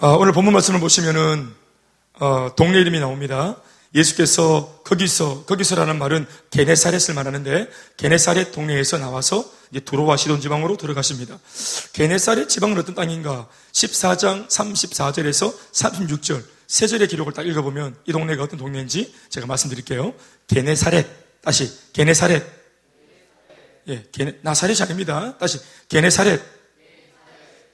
어, 오늘 본문 말씀을 보시면은 어, 동네 이름이 나옵니다. 예수께서 거기서 거기서라는 말은 게네사렛을 말하는데 게네사렛 동네에서 나와서 이제 두로와 시돈 지방으로 들어가십니다. 게네사렛 지방은 어떤 땅인가? 14장 34절에서 36절 세 절의 기록을 딱 읽어보면 이 동네가 어떤 동네인지 제가 말씀드릴게요. 게네사렛 다시 게네사렛 예, 게네, 나사렛이 아닙니다. 다시 게네사렛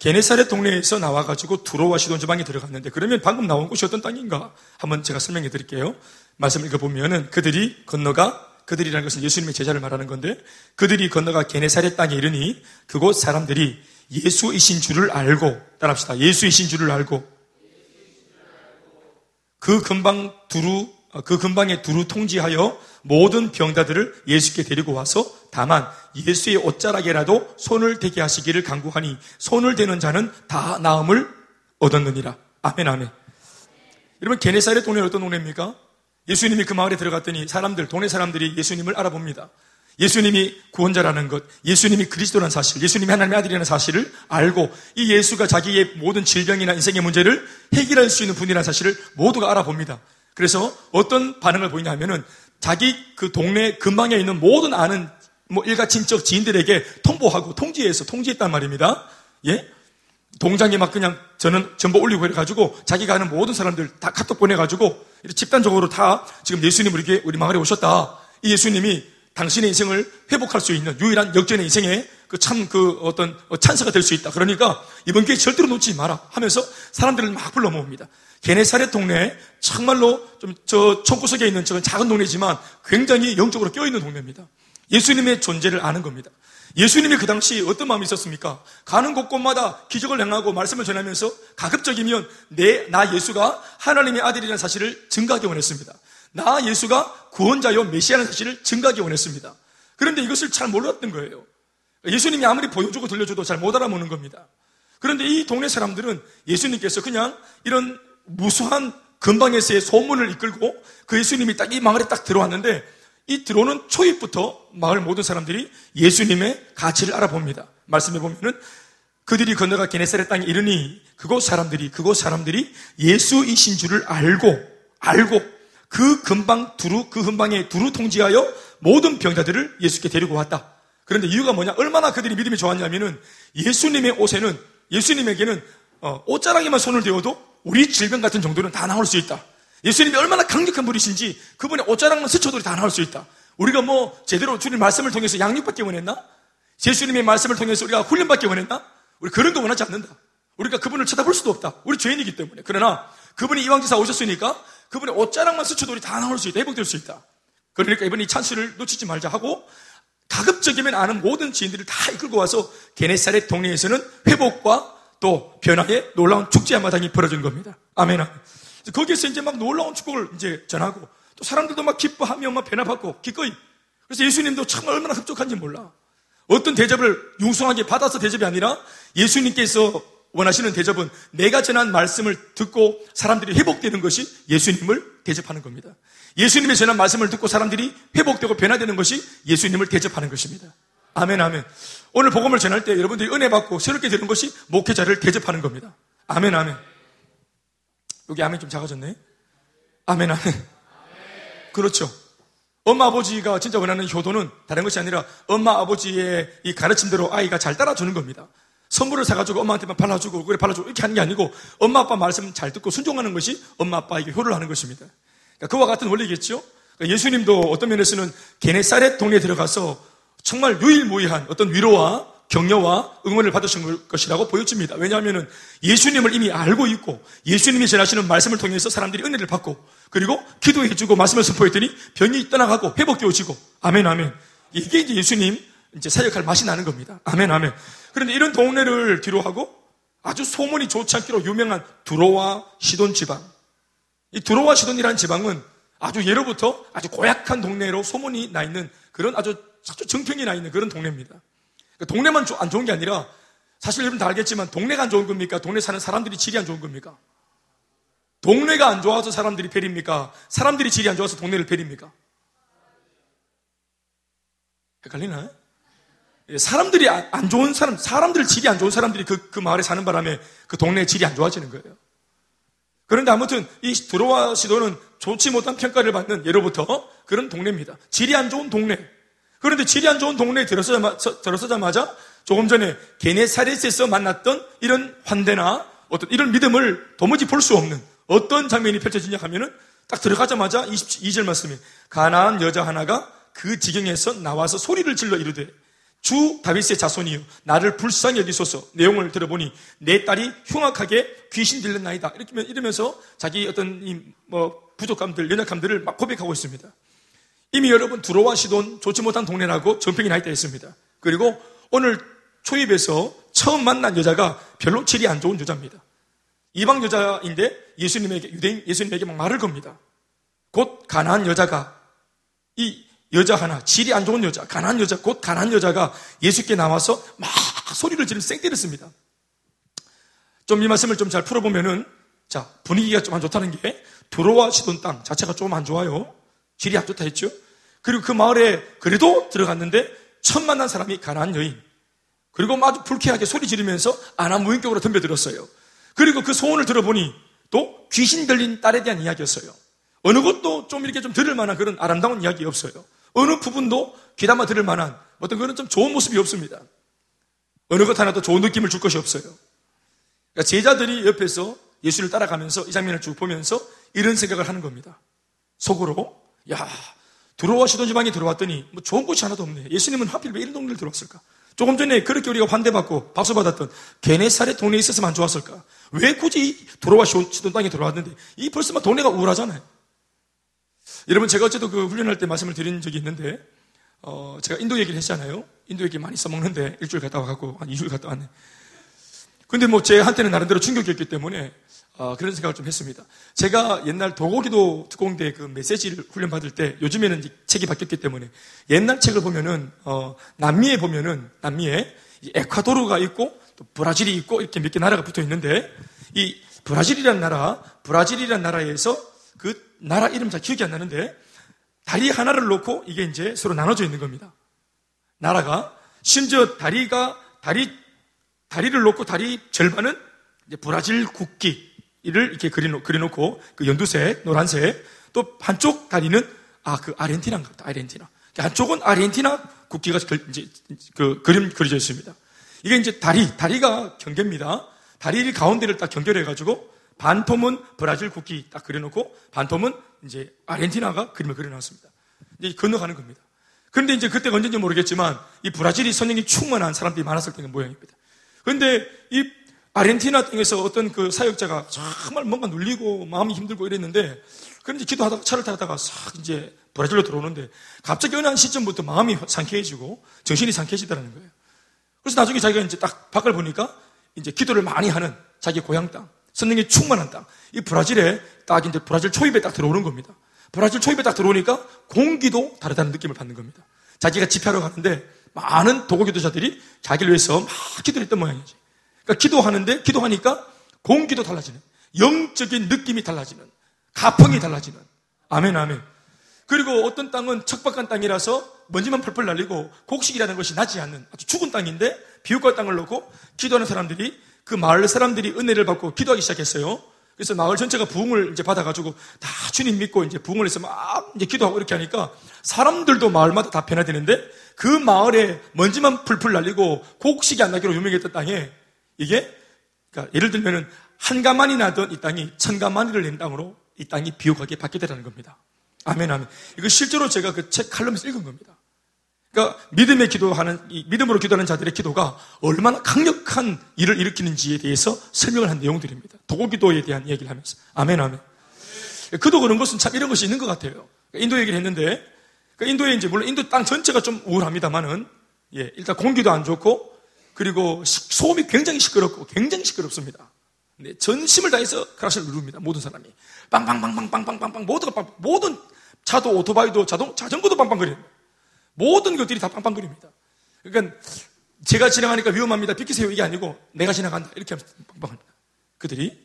게네사렛 동네에서 나와가지고 두로와 시돈 지방에 들어갔는데 그러면 방금 나온 곳이 어떤 땅인가? 한번 제가 설명해 드릴게요. 말씀 읽어보면은 그들이 건너가 그들이라는 것은 예수님의 제자를 말하는 건데 그들이 건너가 게네사렛 땅에 이르니 그곳 사람들이 예수이신 줄을 알고 따라합시다. 예수이신 줄을 알고 그 근방 두루 그 근방에 두루 통지하여 모든 병자들을 예수께 데리고 와서 다만 예수의 옷자락에라도 손을 대게 하시기를 강구하니 손을 대는 자는 다 나음을 얻었느니라. 아멘, 아멘. 여러분, 게네사렛 동네는 어떤 동네입니까? 예수님이 그 마을에 들어갔더니 사람들, 동네 사람들이 예수님을 알아봅니다. 예수님이 구원자라는 것, 예수님이 그리스도라는 사실, 예수님이 하나님의 아들이라는 사실을 알고 이 예수가 자기의 모든 질병이나 인생의 문제를 해결할 수 있는 분이라는 사실을 모두가 알아봅니다. 그래서 어떤 반응을 보이냐 하면은 자기 그 동네 근방에 있는 모든 아는 뭐 일가 친척 지인들에게 통보하고 통지해서 통지했단 말입니다. 예? 동장에 막 그냥 저는 전부 올리고 해가지고 자기가 아는 모든 사람들 다 카톡 보내가지고 집단적으로 다 지금 예수님 우리 우리 마을에 오셨다. 이 예수님이 당신의 인생을 회복할 수 있는 유일한 역전의 인생에 그참그 어떤 찬스가 될 수 있다. 그러니까 이번 기회 절대로 놓치지 마라 하면서 사람들을 막 불러 모읍니다. 게네사렛 동네 정말로 좀 저 총구석에 있는 저 작은 동네지만 굉장히 영적으로 껴있는 동네입니다. 예수님의 존재를 아는 겁니다. 예수님이 그 당시 어떤 마음이 있었습니까? 가는 곳곳마다 기적을 행하고 말씀을 전하면서 가급적이면 내, 나 예수가 하나님의 아들이라는 사실을 증가하기 원했습니다. 나 예수가 구원자요 메시아라는 사실을 증가하기 원했습니다. 그런데 이것을 잘 몰랐던 거예요. 예수님이 아무리 보여주고 들려줘도 잘 못 알아보는 겁니다. 그런데 이 동네 사람들은 예수님께서 그냥 이런 무수한 근방에서의 소문을 이끌고 그 예수님이 딱 이 마을에 딱 들어왔는데 이 들어오는 초입부터 마을 모든 사람들이 예수님의 가치를 알아봅니다. 말씀해 보면은 그들이 건너가 게네사렛 땅에 이르니 그곳 사람들이 그곳 사람들이 예수이신 줄을 알고 알고 그 근방 두루 그 근방에 두루 통지하여 모든 병자들을 예수께 데리고 왔다. 그런데 이유가 뭐냐? 얼마나 그들이 믿음이 좋았냐면은 예수님의 옷에는 예수님에게는 어, 옷자락에만 손을 대어도 우리 질병 같은 정도는 다 나올 수 있다. 예수님이 얼마나 강력한 분이신지 그분의 옷자락만 스쳐도 다 나올 수 있다. 우리가 뭐 제대로 주님 말씀을 통해서 양육받기 원했나? 예수님의 말씀을 통해서 우리가 훈련받기 원했나? 우리 그런 거 원하지 않는다. 우리가 그분을 쳐다볼 수도 없다. 우리 죄인이기 때문에. 그러나 그분이 이왕지사 오셨으니까 그분의 옷자락만 우리 다 나올 수 있다. 회복될 수 있다. 그러니까 이번에 이 찬스를 놓치지 말자 하고 가급적이면 아는 모든 지인들을 다 이끌고 와서 게네사렛 동네에서는 회복과 또 변화의 놀라운 축제 한마당이 벌어진 겁니다. 아멘. 거기에서 이제 막 놀라운 축복을 이제 전하고 또 사람들도 막 기뻐하며 막 변화받고 기꺼이. 그래서 예수님도 정말 얼마나 흡족한지 몰라. 어떤 대접을 융숭하게 받아서 대접이 아니라 예수님께서 원하시는 대접은 내가 전한 말씀을 듣고 사람들이 회복되는 것이 예수님을 대접하는 겁니다. 예수님의 전한 말씀을 듣고 사람들이 회복되고 변화되는 것이 예수님을 대접하는 것입니다. 아멘, 아멘. 오늘 복음을 전할 때 여러분들이 은혜 받고 새롭게 되는 것이 목회자를 대접하는 겁니다. 아멘, 아멘. 여기 아멘 좀 작아졌네. 아멘, 아멘. 그렇죠. 엄마 아버지가 진짜 원하는 효도는 다른 것이 아니라 엄마 아버지의 이 가르침대로 아이가 잘 따라주는 겁니다. 선물을 사가지고 엄마한테만 발라주고 그래 발라주고 이렇게 하는 게 아니고 엄마 아빠 말씀 잘 듣고 순종하는 것이 엄마 아빠에게 효를 하는 것입니다. 그러니까 그와 같은 원리겠죠. 그러니까 예수님도 어떤 면에서는 게네사렛 동네에 들어가서 정말 유일무이한 어떤 위로와 격려와 응원을 받으신 것이라고 보여집니다. 왜냐하면 예수님을 이미 알고 있고 예수님이 전하시는 말씀을 통해서 사람들이 은혜를 받고 그리고 기도해주고 말씀을 선포했더니 병이 떠나가고 회복되어지고 아멘 아멘 이게 이제 예수님 이제 사역할 맛이 나는 겁니다. 아멘 아멘 그런데 이런 동네를 뒤로하고 아주 소문이 좋지 않기로 유명한 두로와 시돈 지방 이 두로와 시돈이라는 지방은 아주 예로부터 아주 고약한 동네로 소문이 나 있는 그런 아주 아주 정평이 나 있는 그런 동네입니다. 그러니까 동네만 안 좋은 게 아니라 사실 여러분 다 알겠지만 동네가 안 좋은 겁니까? 동네 사는 사람들이 질이 안 좋은 겁니까? 동네가 안 좋아서 사람들이 베립니까? 사람들이 질이 안 좋아서 동네를 베립니까? 헷갈리나? 예, 사람들이 안 좋은 사람, 사람들 질이 안 좋은 사람들이 그, 그 마을에 사는 바람에 그 동네의 질이 안 좋아지는 거예요. 그런데 아무튼 이 드로와 시도는 좋지 못한 평가를 받는 예로부터 그런 동네입니다. 질이 안 좋은 동네. 그런데 질이 안 좋은 동네에 들어서자마자, 조금 전에 게네사렛에서 만났던 이런 환대나 어떤 이런 믿음을 도무지 볼 수 없는 어떤 장면이 펼쳐지냐 하면은 딱 들어가자마자 22절 말씀에 가나안 여자 하나가 그 지경에서 나와서 소리를 질러 이르되 주 다윗의 자손이요 나를 불쌍히 여기소서 내용을 들어보니 내 딸이 흉악하게 귀신 들렸나이다 이렇게 이러면서 자기 어떤 이뭐 부족함들 연약함들을 막 고백하고 있습니다. 이미 여러분 두로와 시돈 좋지 못한 동네라고 전평이 나 있다 했습니다. 그리고 오늘 초입에서 처음 만난 여자가 별로 질이 안 좋은 여자입니다. 이방 여자인데 예수님에게 유대인 예수님에게 막 말을 겁니다. 곧 가난한 여자가 이 여자 하나 질이 안 좋은 여자 가난한 여자 곧 가난한 여자가 예수께 나와서 막 소리를 지르며 쌩 때렸습니다. 좀 이 말씀을 좀 잘 풀어보면은 자 분위기가 좀 안 좋다는 게 두로와 시돈 땅 자체가 좀 안 좋아요. 질이 안 좋다 했죠. 그리고 그 마을에 그래도 들어갔는데 처음 만난 사람이 가난한 여인. 그리고 아주 불쾌하게 소리 지르면서 아나무인격으로 덤벼들었어요. 그리고 그 소원을 들어보니 또 귀신 들린 딸에 대한 이야기였어요. 어느 것도 좀 이렇게 좀 들을 만한 그런 아름다운 이야기 없어요. 어느 부분도 귀담아 들을 만한 어떤 그런 좀 좋은 모습이 없습니다. 어느 것 하나도 좋은 느낌을 줄 것이 없어요. 그러니까 제자들이 옆에서 예수를 따라가면서 이 장면을 쭉 보면서 이런 생각을 하는 겁니다. 속으로, 야, 들어와 시돈 지방에 들어왔더니 뭐 좋은 곳이 하나도 없네. 예수님은 하필 왜 이런 동네를 들어왔을까? 조금 전에 그렇게 우리가 환대받고 박수받았던 게네사렛 동네에 있었으면 좋았을까? 왜 굳이 들어와 시돈 땅에 들어왔는데 이 벌써 막 동네가 우울하잖아요. 여러분 제가 어제도 그 훈련할 때 말씀을 드린 적이 있는데 어, 제가 인도 얘기를 했잖아요. 인도 얘기 많이 써먹는데 일주일 갔다 와갖고 한 2주일 갔다 왔네. 근데 뭐 제한테는 나름대로 충격이었기 때문에 어, 그런 생각을 좀 했습니다. 제가 옛날 도고기도 특공대 그 메시지를 훈련 받을 때 요즘에는 책이 바뀌었기 때문에 옛날 책을 보면은 어, 남미에 보면은 남미에 에콰도르가 있고 또 브라질이 있고 이렇게 몇 개 나라가 붙어 있는데 이 브라질이라는 나라, 브라질이라는 나라에서 그 나라 이름 잘 기억이 안 나는데 다리 하나를 놓고 이게 이제 서로 나눠져 있는 겁니다. 나라가 심지어 다리가 다리 다리를 놓고 다리 절반은 브라질 국기 이를 이렇게 그려놓, 그려놓 고 그 연두색, 노란색 또 한쪽 다리는 아 그 아르헨티나인가 보다 아르헨티나 한쪽은 아르헨티나 국기가 이제 그 그림 그려져 있습니다. 이게 이제 다리 다리가 경계입니다. 다리를 가운데를 딱 경계를 해가지고 반톰은 브라질 국기 딱 그려놓고 반톰은 이제 아르헨티나가 그림을 그려놨습니다. 이제 건너가는 겁니다. 그런데 이제 그때가 언제인지 모르겠지만 이 브라질이 선영이 충만한 사람들이 많았을 때는 모양입니다. 그런데 이 아르헨티나 땅에서 어떤 그 사역자가 정말 뭔가 눌리고 마음이 힘들고 이랬는데 그런데 기도하다가 차를 타다가 싹 이제 브라질로 들어오는데 갑자기 어느 한 시점부터 마음이 상쾌해지고 정신이 상쾌해지더라는 거예요. 그래서 나중에 자기가 이제 딱 밖을 보니까 이제 기도를 많이 하는 자기 고향 땅, 성령이 충만한 땅, 이 브라질에 딱 이제 브라질 초입에 딱 들어오는 겁니다. 브라질 초입에 딱 들어오니까 공기도 다르다는 느낌을 받는 겁니다. 자기가 집회하러 가는데 많은 도고 기도자들이 자기를 위해서 막 기도를 했던 모양이지. 그러니까 기도하는데 기도하니까 공기도 달라지는 영적인 느낌이 달라지는 가풍이 달라지는 아멘 아멘. 그리고 어떤 땅은 척박한 땅이라서 먼지만 펄펄 날리고 곡식이라는 것이 나지 않는 아주 죽은 땅인데 비옥과 땅을 놓고 기도하는 사람들이 그 마을 사람들이 은혜를 받고 기도하기 시작했어요. 그래서 마을 전체가 부흥을 이제 받아가지고 다 주님 믿고 이제 부흥을 해서 막 이제 기도하고 이렇게 하니까 사람들도 마을마다 다 변화되는데 그 마을에 먼지만 풀풀 날리고 곡식이 안 나기로 유명했던 땅에 이게 그러니까 예를 들면은 한 가만이 나던 이 땅이 천 가만이를 낸 땅으로 이 땅이 비옥하게 바뀌었다는 겁니다. 아멘, 아멘. 이거 실제로 제가 그 책 칼럼에서 읽은 겁니다. 그러니까 믿음의 기도하는 믿음으로 기도하는 자들의 기도가 얼마나 강력한 일을 일으키는지에 대해서 설명을 한 내용들입니다. 도고 기도에 대한 얘기를 하면서 아멘, 아멘. 그도 그런 것은 참 이런 것이 있는 것 같아요. 그러니까 인도 얘기를 했는데 그러니까 인도에 이제 물론 인도 땅 전체가 좀 우울합니다만은 예, 일단 공기도 안 좋고 그리고 소음이 굉장히 시끄럽고 굉장히 시끄럽습니다. 근데 전심을 다해서 크라시를 누릅니다. 모든 사람이 빵빵빵빵빵빵빵 모두가 빵 모든 차도 오토바이도 자동 자전거도 빵빵거려요. 모든 것들이 다 빵빵거립니다. 그러니까 제가 지나가니까 위험합니다. 비키세요 이게 아니고 내가 지나간다 이렇게 하면서 빵빵합니다. 그들이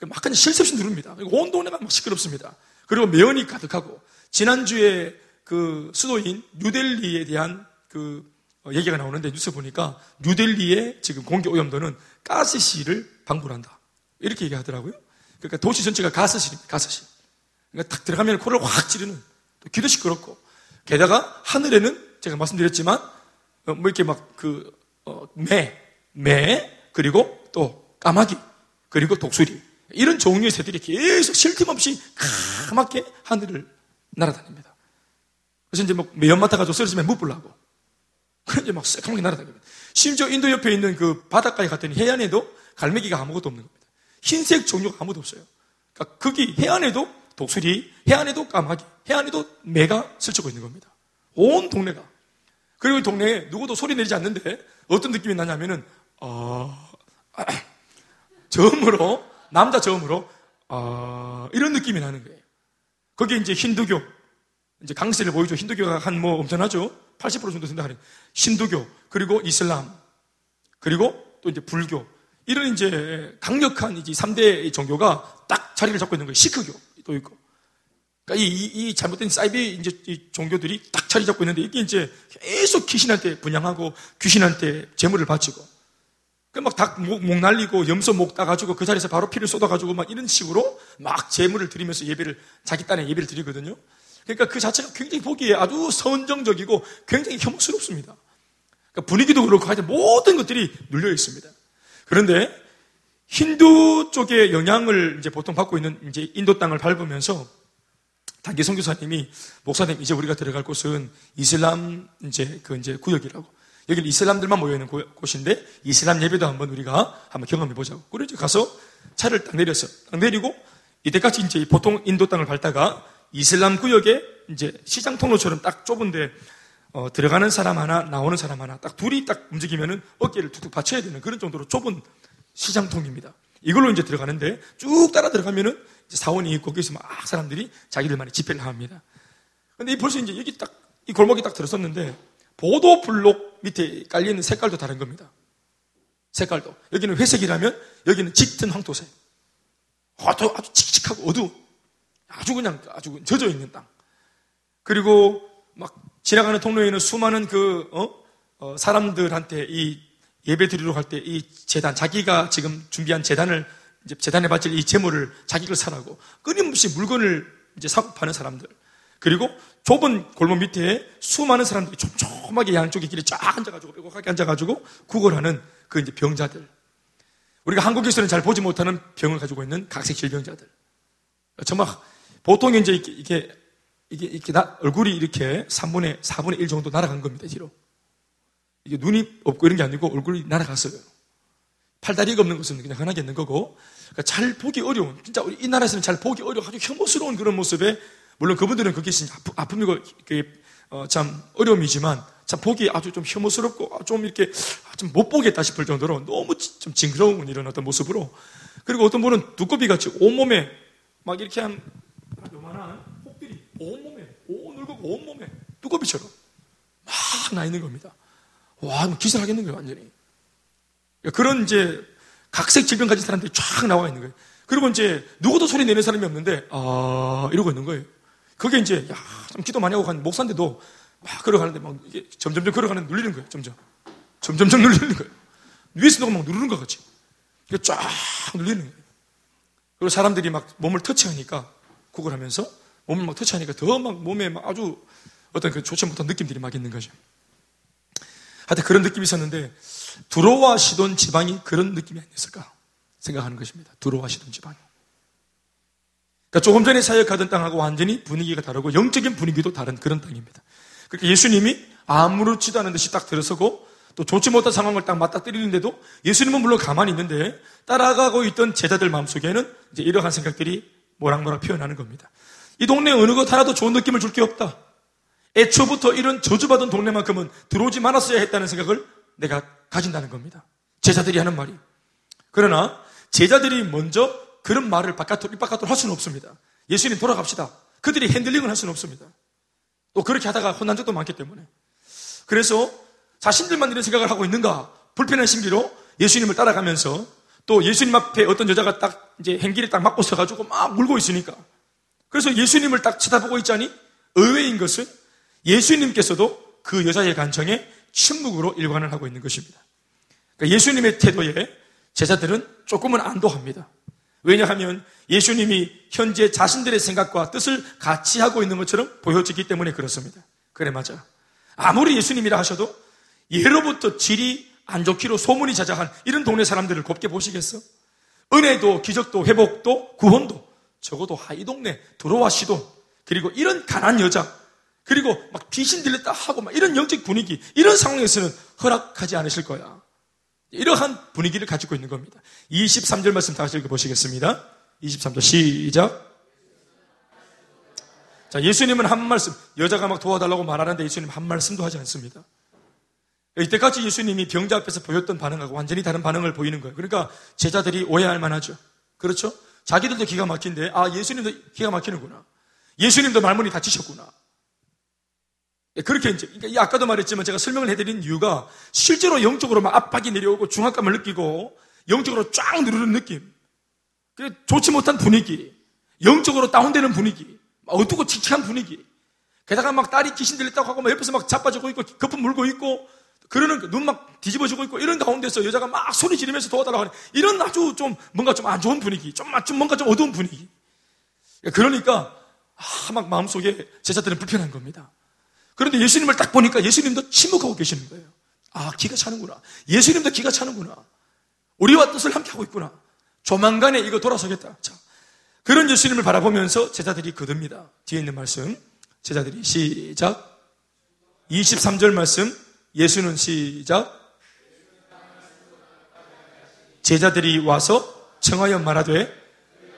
그 막 그냥 실수 없이 누릅니다. 온 동네가 막 시끄럽습니다. 그리고 매연이 가득하고 지난주에 그 수도인 뉴델리에 대한 그 얘기가 나오는데 뉴스 보니까 뉴델리의 지금 공기 오염도는 가스시를 방불한다. 이렇게 얘기하더라고요. 그러니까 도시 전체가 가스실입니다. 가스실. 그러니까 탁 들어가면 코를 확 찌르는 또 귀도 시끄럽고 게다가 하늘에는 제가 말씀드렸지만 어, 뭐 이렇게 막그 어, 매, 매 그리고 또 까마귀 그리고 독수리 이런 종류의 새들이 계속 쉴틈 없이 까맣게 하늘을 날아다닙니다. 그래서 이제 뭐 매연 맡아가지고 쓰러지면 무불라고 이제 막 새까맣게 날아다닙니다. 심지어 인도 옆에 있는 그 바닷가에 갔더니 해안에도 갈매기가 아무것도 없는 겁니다. 흰색 종류가 아무도 없어요. 그러니까 거기 해안에도 독수리, 해안에도 까마귀, 해안에도 매가 설치고 있는 겁니다. 온 동네가. 그리고 이 동네에 누구도 소리 내지 않는데 어떤 느낌이 나냐면은, 어, 아, 저음으로, 남자 저음으로, 어, 이런 느낌이 나는 거예요. 거기에 이제 힌두교, 이제 강세를 보이죠. 힌두교가 한 뭐 엄청나죠? 80% 정도 된다 하는 힌두교, 그리고 이슬람, 그리고 또 이제 불교. 이런 이제 강력한 이제 3대 종교가 딱 자리를 잡고 있는 거예요. 시크교 또 있고. 그러니까 이, 이, 이 잘못된 사이비 이제 이 종교들이 딱 자리 잡고 있는데 이게 이제 계속 귀신한테 분양하고 귀신한테 재물을 바치고 그막닭 목, 목 날리고 염소 목 따가지고 그 자리에서 바로 피를 쏟아가지고 막 이런 식으로 막 재물을 드리면서 예배를 자기 딴에 예배를 드리거든요. 그러니까 그 자체가 굉장히 보기에 아주 선정적이고 굉장히 혐오스럽습니다. 그러니까 분위기도 그렇고 하여튼 모든 것들이 눌려 있습니다. 그런데 힌두 쪽의 영향을 이제 보통 받고 있는 이제 인도 땅을 밟으면서 단기 선교사님이 목사님 이제 우리가 들어갈 곳은 이슬람 이제 그 이제 구역이라고 여기는 이슬람들만 모여 있는 곳인데 이슬람 예배도 한번 우리가 한번 경험해 보자고. 그래서 가서 차를 딱 내렸어. 딱 내리고 이때까지 이제 보통 인도 땅을 밟다가 이슬람 구역에 이제 시장 통로처럼 딱 좁은데 어, 들어가는 사람 하나 나오는 사람 하나 딱 둘이 딱 움직이면은 어깨를 툭툭 받쳐야 되는 그런 정도로 좁은 시장통입니다. 이걸로 이제 들어가는데 쭉 따라 들어가면은 사원이 있고 거기서 막 사람들이 자기들만의 집회를 합니다. 근데 벌써 이제 여기 딱 이 골목이 딱 들어섰는데 보도 블록 밑에 깔려있는 색깔도 다른 겁니다. 색깔도. 여기는 회색이라면 여기는 짙은 황토색. 아주, 아주 칙칙하고 어두워. 아주 그냥 아주 젖어 있는 땅. 그리고 막 지나가는 통로에는 수많은 그, 어? 어, 사람들한테 이 예배 드리러 갈 때 이 재단, 자기가 지금 준비한 재단을, 이제 재단에 바칠 이 재물을 자기 를 사라고 끊임없이 물건을 이제 사고 파는 사람들. 그리고 좁은 골목 밑에 수많은 사람들이 촘촘하게 양쪽에 길에 쫙 앉아가지고 빼곡하게 앉아가지고 구걸하는 그 이제 병자들. 우리가 한국에서는 잘 보지 못하는 병을 가지고 있는 각색 질병자들. 정말 보통 이제 이렇게, 이렇게, 이게 이렇게 나, 얼굴이 이렇게 3분의, 4분의 1 정도 날아간 겁니다, 뒤로. 이게 눈이 없고 이런 게 아니고 얼굴이 날아갔어요. 팔다리가 없는 것은 그냥 흔하게 있는 거고, 그러니까 잘 보기 어려운, 진짜 우리 이 나라에서는 잘 보기 어려운 아주 혐오스러운 그런 모습에 물론 그분들은 그게 아픔, 이고 어, 참 어려움이지만 참 보기 아주 좀 혐오스럽고 좀 이렇게 좀 못 보겠다 싶을 정도로 너무 좀 징그러운 이런 어떤 모습으로 그리고 어떤 분은 두꺼비 같이 온몸에 막 이렇게 한 온몸에 온늘고 온몸에 두꺼비처럼 막 나 있는 겁니다. 와, 뭐 기절 하겠는 거예요, 완전히. 그런 이제 각색 질병 가진 사람들이 쫙 나와 있는 거예요. 그리고 이제 누구도 소리 내는 사람이 없는데, 아, 이러고 있는 거예요. 그게 이제, 야, 좀 기도 많이 하고 간 목사인데도 막 걸어가는데 막 이게 점점점 걸어가는 눌리는 거예요, 점점. 점점점 눌리는 거예요. 위에서 누가 막 누르는 것 같이. 쫙 눌리는 거예요. 그리고 사람들이 막 몸을 터치하니까, 그걸 하면서 몸을 막 터치하니까 더 막 몸에 막 아주 어떤 그 좋지 못한 느낌들이 막 있는 거죠. 하여튼 그런 느낌이 있었는데, 두로와 시돈 지방이 그런 느낌이 아니었을까 생각하는 것입니다. 두로와 시돈 지방이. 그러니까 조금 전에 사역하던 땅하고 완전히 분위기가 다르고 영적인 분위기도 다른 그런 땅입니다. 그러니까 예수님이 아무렇지도 않은 듯이 딱 들어서고 또 좋지 못한 상황을 딱 맞닥뜨리는데도 예수님은 물론 가만히 있는데 따라가고 있던 제자들 마음속에는 이제 이러한 생각들이 모락모락 표현하는 겁니다. 이 동네 어느 것 하나도 좋은 느낌을 줄 게 없다. 애초부터 이런 저주받은 동네만큼은 들어오지 말았어야 했다는 생각을 내가 가진다는 겁니다. 제자들이 하는 말이. 그러나 제자들이 먼저 그런 말을 바깥으로, 입 바깥으로 할 수는 없습니다. 예수님 돌아갑시다. 그들이 핸들링을 할 수는 없습니다. 또 그렇게 하다가 혼난 적도 많기 때문에. 그래서 자신들만 이런 생각을 하고 있는가? 불편한 심기로 예수님을 따라가면서 또 예수님 앞에 어떤 여자가 딱 이제 행기를 딱 맞고 서가지고 막 울고 있으니까. 그래서 예수님을 딱 쳐다보고 있자니 의외인 것은 예수님께서도 그 여자의 간청에 침묵으로 일관을 하고 있는 것입니다. 그러니까 예수님의 태도에 제자들은 조금은 안도합니다. 왜냐하면 예수님이 현재 자신들의 생각과 뜻을 같이 하고 있는 것처럼 보여지기 때문에 그렇습니다. 그래, 맞아. 아무리 예수님이라 하셔도 예로부터 질이 안 좋기로 소문이 자자한 이런 동네 사람들을 곱게 보시겠어? 은혜도, 기적도, 회복도, 구원도 적어도 하이 동네 들어와 시돈 그리고 이런 가난 여자 그리고 막 귀신 들렸다 하고 막 이런 영적 분위기 이런 상황에서는 허락하지 않으실 거야. 이러한 분위기를 가지고 있는 겁니다. 23절 말씀 다시 읽어보시겠습니다. 23절 시작. 자, 예수님은 한 말씀, 여자가 막 도와달라고 말하는데 예수님 한 말씀도 하지 않습니다. 이때까지 예수님이 병자 앞에서 보였던 반응하고 완전히 다른 반응을 보이는 거예요. 그러니까 제자들이 오해할 만하죠. 그렇죠? 자기들도 기가 막힌데, 아, 예수님도 기가 막히는구나. 예수님도 말문이 닫히셨구나. 예, 그렇게 이제, 그러니까 아까도 말했지만 제가 설명을 해드린 이유가 실제로 영적으로 막 압박이 내려오고 중압감을 느끼고 영적으로 쫙 누르는 느낌. 좋지 못한 분위기. 영적으로 다운되는 분위기. 어두고 칙칙한 분위기. 게다가 막 딸이 귀신 들렸다고 하고 막 옆에서 막 자빠지고 있고 거품 물고 있고 그러는 눈 막 뒤집어지고 있고 이런 가운데서 여자가 막 소리 지르면서 도와달라고 하는 이런 아주 좀 뭔가 좀 안 좋은 분위기. 좀, 좀 뭔가 좀 어두운 분위기. 그러니까 아, 막 마음속에 제자들은 불편한 겁니다. 그런데 예수님을 딱 보니까 예수님도 침묵하고 계시는 거예요. 아, 기가 차는구나. 예수님도 기가 차는구나. 우리와 뜻을 함께 하고 있구나. 조만간에 이거 돌아서겠다. 자, 그런 예수님을 바라보면서 제자들이 거듭니다. 뒤에 있는 말씀. 제자들이 시작. 23절 말씀. 예수는 시작. 제자들이 와서 청하여 말하되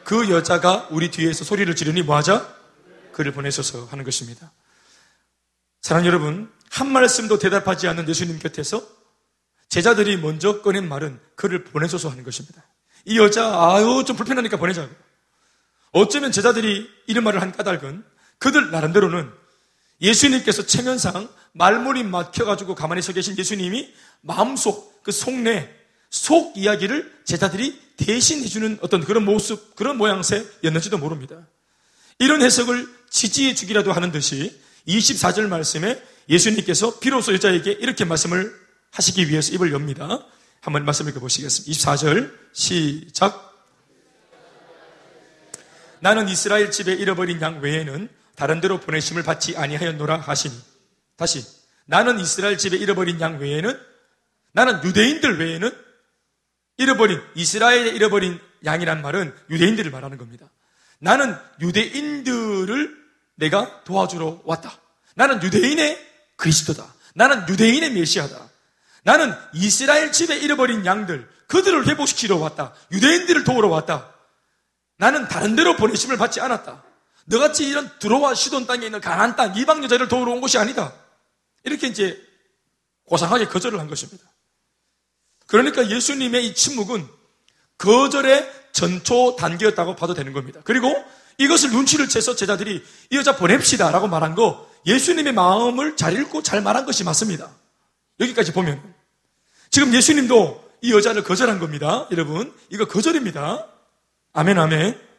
그 여자가 우리 뒤에서 소리를 지르니 뭐하자? 그를 보내소서 하는 것입니다. 사랑 여러분, 한 말씀도 대답하지 않는 예수님 곁에서 제자들이 먼저 꺼낸 말은 그를 보내줘서 하는 것입니다. 이 여자, 아유, 좀 불편하니까 보내자고. 어쩌면 제자들이 이런 말을 한 까닭은 그들 나름대로는 예수님께서 체면상 말문이 막혀가지고 가만히 서 계신 예수님이 마음속, 그 속내, 속 이야기를 제자들이 대신 해주는 어떤 그런 모습, 그런 모양새였는지도 모릅니다. 이런 해석을 지지해 주기라도 하는 듯이 24절 말씀에 예수님께서 비로소 여자에게 이렇게 말씀을 하시기 위해서 입을 엽니다. 한번 말씀 읽어보시겠습니다. 24절 시작. 나는 이스라엘 집에 잃어버린 양 외에는 다른 데로 보내심을 받지 아니하였노라 하시니. 다시. 나는 이스라엘 집에 잃어버린 양 외에는 나는 유대인들 외에는 잃어버린 이스라엘에 잃어버린 양이란 말은 유대인들을 말하는 겁니다. 나는 유대인들을 내가 도와주러 왔다. 나는 유대인의 그리스도다. 나는 유대인의 메시아다. 나는 이스라엘 집에 잃어버린 양들, 그들을 회복시키러 왔다. 유대인들을 도우러 왔다. 나는 다른 데로 보내심을 받지 않았다. 너같이 이런 들어와 시돈 땅에 있는 가난 땅, 이방 여자를 도우러 온 것이 아니다. 이렇게 이제 고상하게 거절을 한 것입니다. 그러니까 예수님의 이 침묵은 거절의 전초 단계였다고 봐도 되는 겁니다. 그리고 이것을 눈치를 채서 제자들이 이 여자 보냅시다 라고 말한 거 예수님의 마음을 잘 읽고 잘 말한 것이 맞습니다. 여기까지 보면. 지금 예수님도 이 여자를 거절한 겁니다. 여러분, 이거 거절입니다. 아멘, 아멘.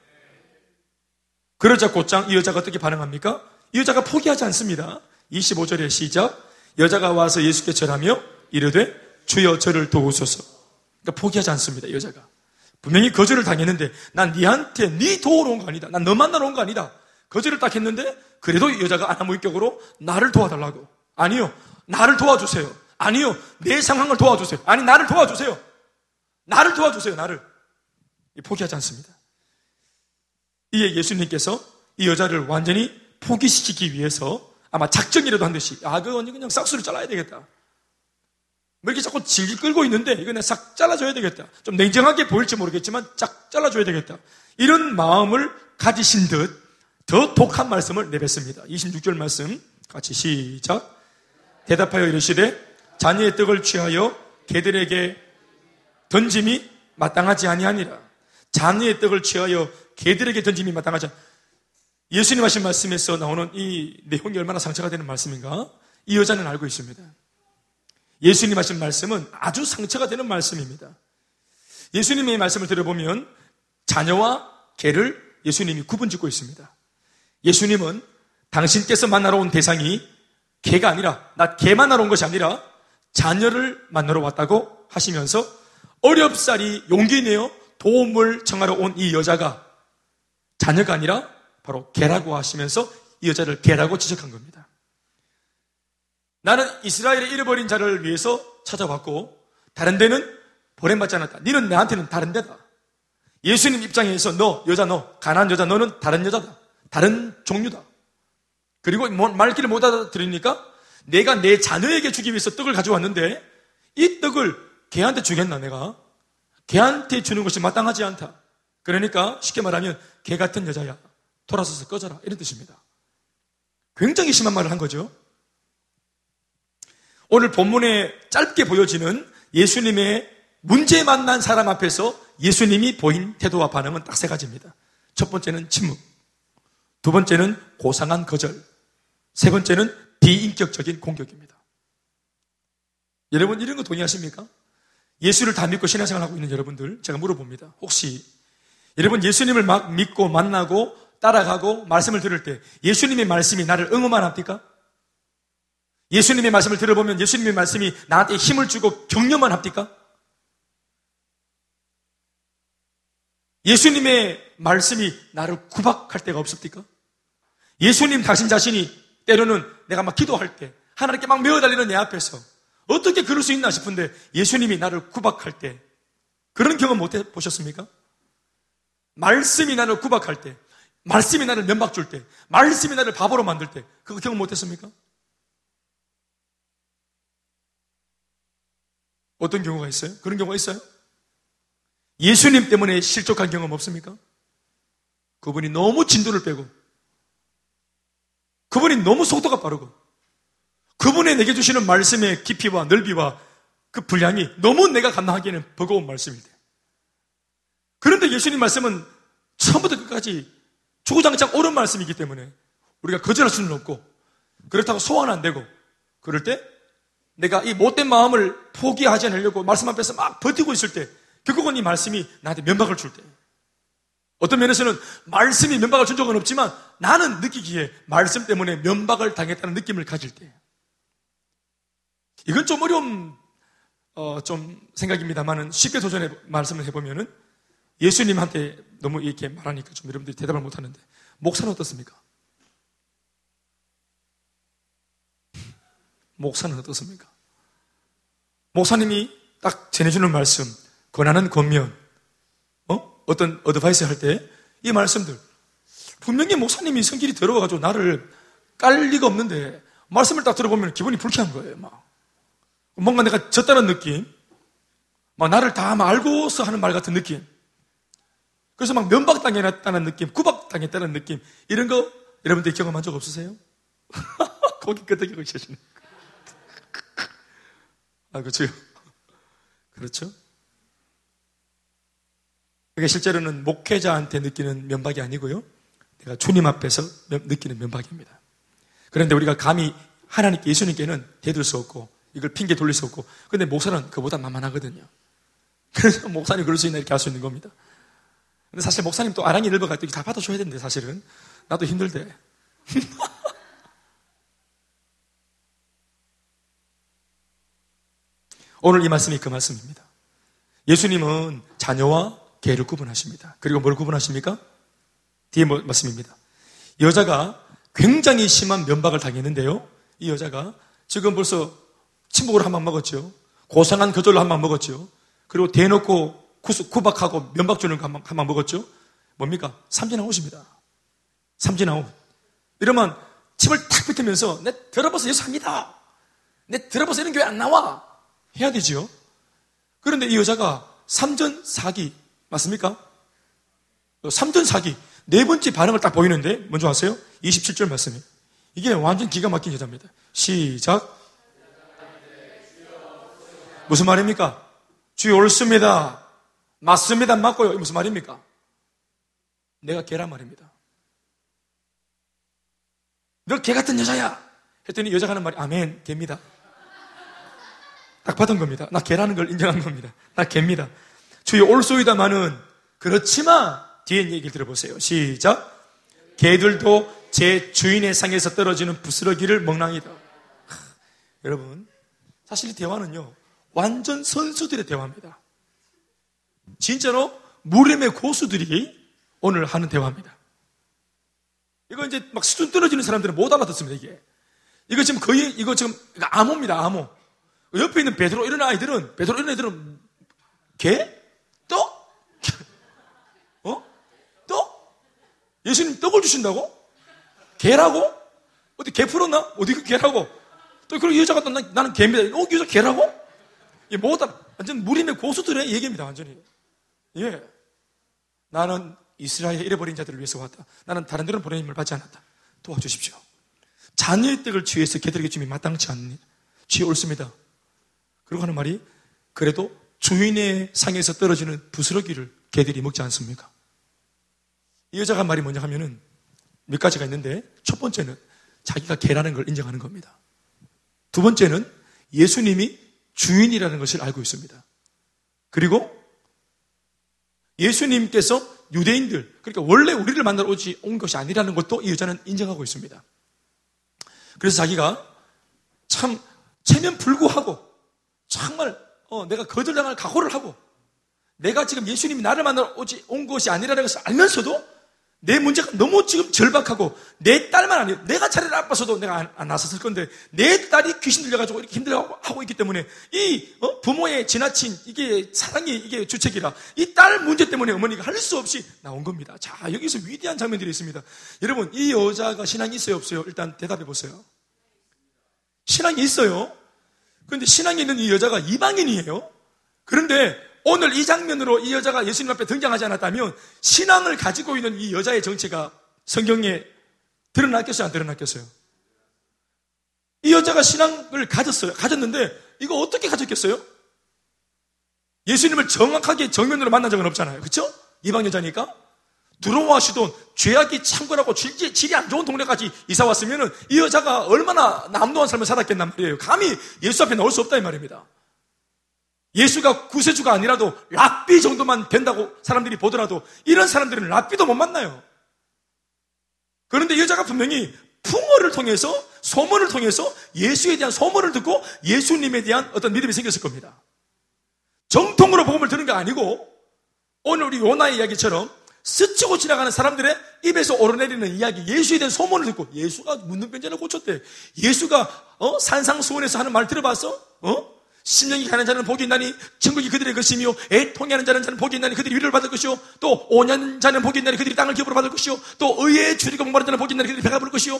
그러자 곧장 이 여자가 어떻게 반응합니까? 이 여자가 포기하지 않습니다. 25절의 시작. 여자가 와서 예수께 절하며 이르되 주여 저를 도우소서. 그러니까 포기하지 않습니다. 이 여자가. 분명히 거절을 당했는데 난 니한테 니 도우러 온 거 아니다. 난 너 만나러 온 거 아니다. 거절을 딱 했는데 그래도 여자가 아나무인격으로 나를 도와달라고. 아니요. 나를 도와주세요. 아니요. 내 상황을 도와주세요. 아니 나를 도와주세요. 나를 도와주세요. 나를. 포기하지 않습니다. 이에 예수님께서 이 여자를 완전히 포기시키기 위해서 아마 작정이라도 한 듯이 아 그거 그냥 싹수를 잘라야 되겠다. 왜 이렇게 자꾸 질질 끌고 있는데 이거 내싹 잘라줘야 되겠다. 좀 냉정하게 보일지 모르겠지만 쫙 잘라줘야 되겠다. 이런 마음을 가지신 듯 더 독한 말씀을 내뱉습니다. 26절 말씀 같이 시작. 대답하여 이르시되 자녀의 떡을 취하여 개들에게 던짐이 마땅하지 아니하니라. 자녀의 떡을 취하여 개들에게 던짐이 마땅하지 않 예수님 하신 말씀에서 나오는 이 내용이 얼마나 상처가 되는 말씀인가? 이 여자는 알고 있습니다. 예수님 하신 말씀은 아주 상처가 되는 말씀입니다. 예수님의 말씀을 들어보면 자녀와 개를 예수님이 구분 짓고 있습니다. 예수님은 당신께서 만나러 온 대상이 개가 아니라, 나 개 만나러 온 것이 아니라 자녀를 만나러 왔다고 하시면서 어렵사리 용기 내어 도움을 청하러 온 이 여자가 자녀가 아니라 바로 개라고 하시면서 이 여자를 개라고 지적한 겁니다. 나는 이스라엘의 잃어버린 자를 위해서 찾아왔고 다른 데는 보냄받지 않았다. 너는 나한테는 다른 데다. 예수님 입장에서 너 여자 너 가난 여자 너는 다른 여자다. 다른 종류다. 그리고 뭐 말귀를 못 알아들으니까 내가 내 자녀에게 주기 위해서 떡을 가져왔는데 이 떡을 개한테 주겠나 내가? 개한테 주는 것이 마땅하지 않다. 그러니까 쉽게 말하면 개 같은 여자야. 돌아서서 꺼져라. 이런 뜻입니다. 굉장히 심한 말을 한 거죠. 오늘 본문에 짧게 보여지는 예수님의 문제 만난 사람 앞에서 예수님이 보인 태도와 반응은 딱 세 가지입니다. 첫 번째는 침묵. 두 번째는 고상한 거절. 세 번째는 비인격적인 공격입니다. 여러분 이런 거 동의하십니까? 예수를 다 믿고 신앙생활 하고 있는 여러분들 제가 물어봅니다. 혹시 여러분 예수님을 막 믿고 만나고 따라가고 말씀을 들을 때 예수님의 말씀이 나를 응원만 합니까? 예수님의 말씀을 들어보면 예수님의 말씀이 나한테 힘을 주고 격려만 합니까? 예수님의 말씀이 나를 구박할 때가 없습니까? 예수님 당신 자신이 때로는 내가 막 기도할 때 하나님께 막 메어달리는 내 앞에서 어떻게 그럴 수 있나 싶은데 예수님이 나를 구박할 때 그런 경험 못 해보셨습니까? 말씀이 나를 구박할 때 말씀이 나를 면박 줄 때, 말씀이 나를 바보로 만들 때, 그거 경험 못했습니까? 어떤 경우가 있어요? 그런 경우가 있어요? 예수님 때문에 실족한 경험 없습니까? 그분이 너무 진도를 빼고, 그분이 너무 속도가 빠르고, 그분의 내게 주시는 말씀의 깊이와 넓이와 그 분량이 너무 내가 감당하기에는 버거운 말씀일 때. 그런데 예수님 말씀은 처음부터 끝까지 주구장창 옳은 말씀이기 때문에 우리가 거절할 수는 없고 그렇다고 소환 안 되고 그럴 때 내가 이 못된 마음을 포기하지 않으려고 말씀 앞에서 막 버티고 있을 때 결국은 이 말씀이 나한테 면박을 줄 때. 어떤 면에서는 말씀이 면박을 준 적은 없지만 나는 느끼기에 말씀 때문에 면박을 당했다는 느낌을 가질 때. 이건 좀 어려운 어, 좀 생각입니다만은 쉽게 도전해 말씀을 해보면은 예수님한테 너무 이렇게 말하니까 좀 여러분들이 대답을 못 하는데, 목사는 어떻습니까? 목사는 어떻습니까? 목사님이 딱 전해주는 말씀, 권하는 권면, 어? 어떤 어드바이스 할 때, 이 말씀들, 분명히 목사님이 성질이 들어와가지고 나를 깔 리가 없는데, 말씀을 딱 들어보면 기분이 불쾌한 거예요, 막. 뭔가 내가 졌다는 느낌, 막 나를 다 알고서 하는 말 같은 느낌. 그래서 막 면박당했다는 느낌, 구박당했다는 느낌, 이런 거 여러분들 경험한 적 없으세요? 거기 끄덕이고 계시네. 아, 그렇죠. 그렇죠? 그게 실제로는 목회자한테 느끼는 면박이 아니고요. 내가 주님 앞에서 느끼는 면박입니다. 그런데 우리가 감히 하나님께 예수님께는 대들 수 없고 이걸 핑계 돌릴 수 없고 근데 목사는 그보다 만만하거든요. 그래서 목사님 그럴 수 있나 이렇게 할 수 있는 겁니다. 근데 사실 목사님 또 아랑이 넓어갈 때 다 받아줘야 되는데 사실은 나도 힘들대. 오늘 이 말씀이 그 말씀입니다. 예수님은 자녀와 개를 구분하십니다. 그리고 뭘 구분하십니까? 뒤에 뭐, 말씀입니다. 여자가 굉장히 심한 면박을 당했는데요. 이 여자가 지금 벌써 침묵을 한 번 먹었죠. 고상한 거절로 한 번 먹었죠. 그리고 대놓고 구박하고 면박 주는 거한번 먹었죠? 뭡니까? 삼진아웃입니다. 삼진아웃. 이러면 침을 탁 뱉으면서 내 들어봐서 예수 합니다. 내 들어봐서 이런 교회 안 나와. 해야 되죠. 그런데 이 여자가 삼전 사기 맞습니까? 삼전 사기 네 번째 반응을 딱 보이는데 먼저 아세요? 27절 말씀이 이게 완전 기가 막힌 여자입니다. 시작. 무슨 말입니까? 주여 옳습니다. 맞습니다. 맞고요. 무슨 말입니까? 내가 개란 말입니다. 너 개 같은 여자야. 했더니 여자가 하는 말이 아멘, 개입니다. 딱 받은 겁니다. 나 개라는 걸 인정한 겁니다. 나 개입니다. 주의 올소이다마는 그렇지만 뒤에 얘기를 들어보세요. 시작. 개들도 제 주인의 상에서 떨어지는 부스러기를 먹랑이다. 여러분, 사실 이 대화는요, 완전 선수들의 대화입니다. 진짜로 무림의 고수들이 오늘 하는 대화입니다. 이거 이제 막 수준 떨어지는 사람들은 못 알아듣습니다, 이게. 이거 지금 거의, 이거 지금 암호입니다, 암호. 옆에 있는 베드로 이런 아이들은, 베드로 이런 아이들은 개? 떡? 어? 떡? 예수님 떡을 주신다고? 개라고? 어디 개 풀었나? 어디 그 개라고? 또 그리고 여자가 또 나는 개입니다. 어, 여자 개라고? 이 뭐다 완전 무림의 고수들의 얘기입니다, 완전히. 예. 나는 이스라엘 잃어버린 자들을 위해서 왔다. 나는 다른 데는 보내님을 받지 않았다. 도와주십시오. 자녀의 떡을 취해서 개들에게 주이 마땅치 않니? 취해 옳습니다. 그리고 하는 말이 그래도 주인의 상에서 떨어지는 부스러기를 개들이 먹지 않습니까? 이 여자가 말이 뭐냐 하면은 몇 가지가 있는데 첫 번째는 자기가 개라는 걸 인정하는 겁니다. 두 번째는 예수님이 주인이라는 것을 알고 있습니다. 그리고 예수님께서 유대인들, 그러니까 원래 우리를 만나러 오지 온 것이 아니라는 것도 이 여자는 인정하고 있습니다. 그래서 자기가 참 체면 불구하고 정말 어, 내가 거절당할 각오를 하고 내가 지금 예수님이 나를 만나러 오지 온 것이 아니라는 것을 알면서도 내 문제가 너무 지금 절박하고 내 딸만 아니에요. 내가 차례를 아파서도 내가 안, 안 나섰을 건데 내 딸이 귀신 들려가지고 이렇게 힘들어하고 있기 때문에 이 어? 부모의 지나친 이게 사랑이 이게 주책이라 이 딸 문제 때문에 어머니가 할 수 없이 나온 겁니다. 자 여기서 위대한 장면들이 있습니다. 여러분 이 여자가 신앙이 있어요 없어요? 일단 대답해 보세요. 신앙이 있어요. 그런데 신앙이 있는 이 여자가 이방인이에요. 그런데 오늘 이 장면으로 이 여자가 예수님 앞에 등장하지 않았다면 신앙을 가지고 있는 이 여자의 정체가 성경에 드러났겠어요? 안 드러났겠어요? 이 여자가 신앙을 가졌어요. 가졌는데 이거 어떻게 가졌겠어요? 예수님을 정확하게 정면으로 만난 적은 없잖아요. 그렇죠? 이방 여자니까 들어와 시던 죄악이 창궐하고 질이, 질이 안 좋은 동네까지 이사 왔으면 이 여자가 얼마나 남도한 삶을 살았겠단 말이에요. 감히 예수 앞에 나올 수 없다 이 말입니다. 예수가 구세주가 아니라도 랍비 정도만 된다고 사람들이 보더라도 이런 사람들은 랍비도 못 만나요. 그런데 여자가 분명히 풍어를 통해서 소문을 통해서 예수에 대한 소문을 듣고 예수님에 대한 어떤 믿음이 생겼을 겁니다. 정통으로 복음을 듣는 게 아니고 오늘 우리 요나의 이야기처럼 스치고 지나가는 사람들의 입에서 오르내리는 이야기, 예수에 대한 소문을 듣고 예수가 변자를 고쳤대. 예수가 어? 산상수원에서 하는 말 들어봤어? 어? 심령이 가는 자는 복이 있나니 천국이 그들의 것이며 애통하는 자는 자는 복이 있나니 그들이 위를 받을 것이요. 또 5년 자는 복이 있나니 그들이 땅을 기업으로 받을 것이요. 또 의의 주리가 목마른 자는 복이 있나니 그들이 배가 부를 것이요.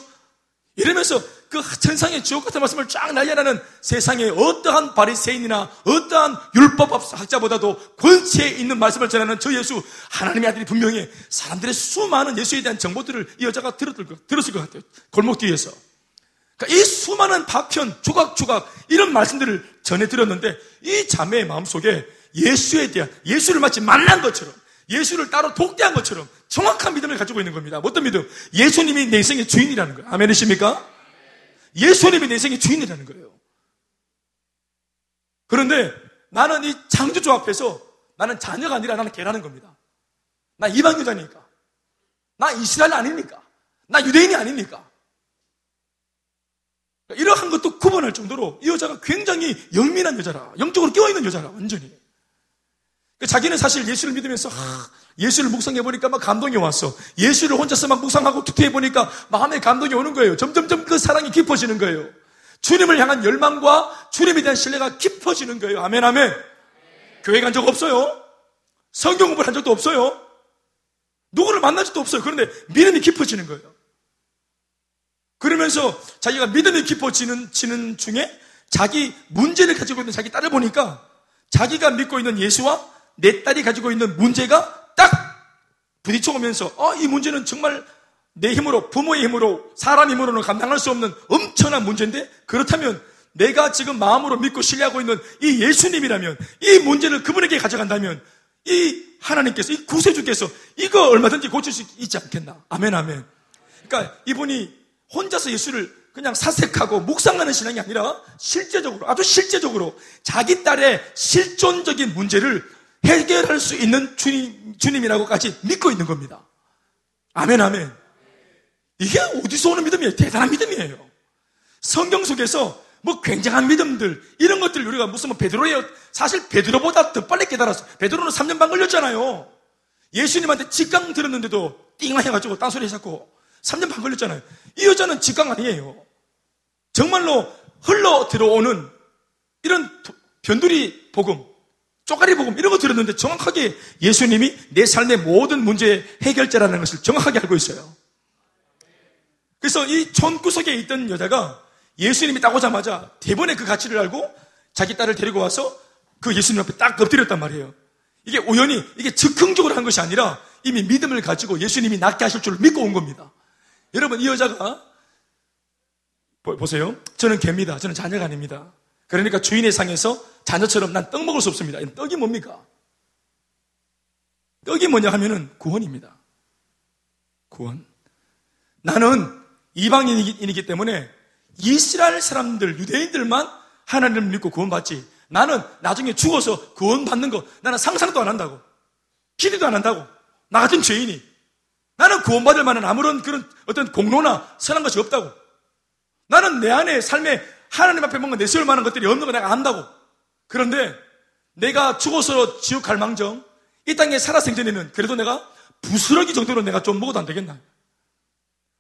이러면서 그 천상의 지옥 같은 말씀을 쫙 날려라는 세상에 어떠한 바리새인이나 어떠한 율법 학자보다도 권세에 있는 말씀을 전하는 저 예수 하나님의 아들이 분명히 사람들의 수많은 예수에 대한 정보들을 이 여자가 들었을 것 같아요. 골목 뒤에서 그러니까 이 수많은 파편, 조각조각 이런 말씀들을 전해 들었는데 이 자매의 마음속에 예수에 대한 예수를 마치 만난 것처럼 예수를 따로 독대한 것처럼 정확한 믿음을 가지고 있는 겁니다. 어떤 믿음? 예수님이 내 인생의 주인이라는 거예요. 아멘이십니까? 예수님이 내 인생의 주인이라는 거예요. 그런데 나는 이 창조주 앞에서 나는 자녀가 아니라 나는 개라는 겁니다. 나 이방 여자니까. 나 이스라엘 아닙니까? 나 유대인이 아닙니까? 이러한 것도 구분할 정도로 이 여자가 굉장히 영민한 여자라. 영적으로 깨어있는 여자라, 완전히. 그러니까 자기는 사실 예수를 믿으면서, 아, 예수를 묵상해 보니까 막 감동이 왔어. 예수를 혼자서 막 묵상하고 투투해 보니까 마음에 감동이 오는 거예요. 점점점 그 사랑이 깊어지는 거예요. 주님을 향한 열망과 주님에 대한 신뢰가 깊어지는 거예요. 아멘, 아멘. 교회 간 적 없어요. 성경 공부를 한 적도 없어요. 누구를 만난 적도 없어요. 그런데 믿음이 깊어지는 거예요. 그러면서 자기가 믿음이 깊어지는 지는 중에 자기 문제를 가지고 있는 자기 딸을 보니까 자기가 믿고 있는 예수와 내 딸이 가지고 있는 문제가 딱 부딪혀 오면서 어, 이 문제는 정말 내 힘으로 부모의 힘으로 사람 힘으로는 감당할 수 없는 엄청난 문제인데 그렇다면 내가 지금 마음으로 믿고 신뢰하고 있는 이 예수님이라면 이 문제를 그분에게 가져간다면 이 하나님께서 이 구세주께서 이거 얼마든지 고칠 수 있지 않겠나? 아멘 아멘. 그러니까 이분이 혼자서 예수를 그냥 사색하고 묵상하는 신앙이 아니라 실제적으로, 아주 실제적으로 자기 딸의 실존적인 문제를 해결할 수 있는 주님, 주님이라고까지 믿고 있는 겁니다. 아멘, 아멘. 이게 어디서 오는 믿음이에요? 대단한 믿음이에요. 성경 속에서 뭐 굉장한 믿음들, 이런 것들 우리가 무슨 뭐 베드로예요. 사실 베드로보다 더 빨리 깨달았어. 베드로는 3년 반 걸렸잖아요. 예수님한테 직강 들었는데도 띵하 해가지고 딴소리 해갖고 3년 반 걸렸잖아요. 이 여자는 직강 아니에요. 정말로 흘러 들어오는 이런 변두리 복음, 쪼가리 복음 이런 거 들었는데 정확하게 예수님이 내 삶의 모든 문제의 해결자라는 것을 정확하게 알고 있어요. 그래서 이 촌구석에 있던 여자가 예수님이 딱 오자마자 대번에 그 가치를 알고 자기 딸을 데리고 와서 그 예수님 앞에 딱 엎드렸단 말이에요. 이게 우연히 이게 즉흥적으로 한 것이 아니라 이미 믿음을 가지고 예수님이 낫게 하실 줄 믿고 온 겁니다. 여러분 이 여자가 보세요. 저는 개입니다. 저는 자녀가 아닙니다. 그러니까 주인의 상에서 자녀처럼 난 떡 먹을 수 없습니다. 떡이 뭡니까? 떡이 뭐냐 하면은 구원입니다. 구원. 나는 이방인이기 때문에 이스라엘 사람들, 유대인들만 하나님을 믿고 구원받지. 나는 나중에 죽어서 구원받는 거 나는 상상도 안 한다고. 기대도 안 한다고. 나 같은 죄인이. 나는 구원받을 만한 아무런 그런 어떤 공로나 선한 것이 없다고. 나는 내 안에 삶에 하나님 앞에 뭔가 내세울 만한 것들이 없는 거 내가 안다고. 그런데 내가 죽어서 지옥 갈 망정 이 땅에 살아 생전에는 그래도 내가 부스러기 정도로 내가 좀 먹어도 안 되겠나?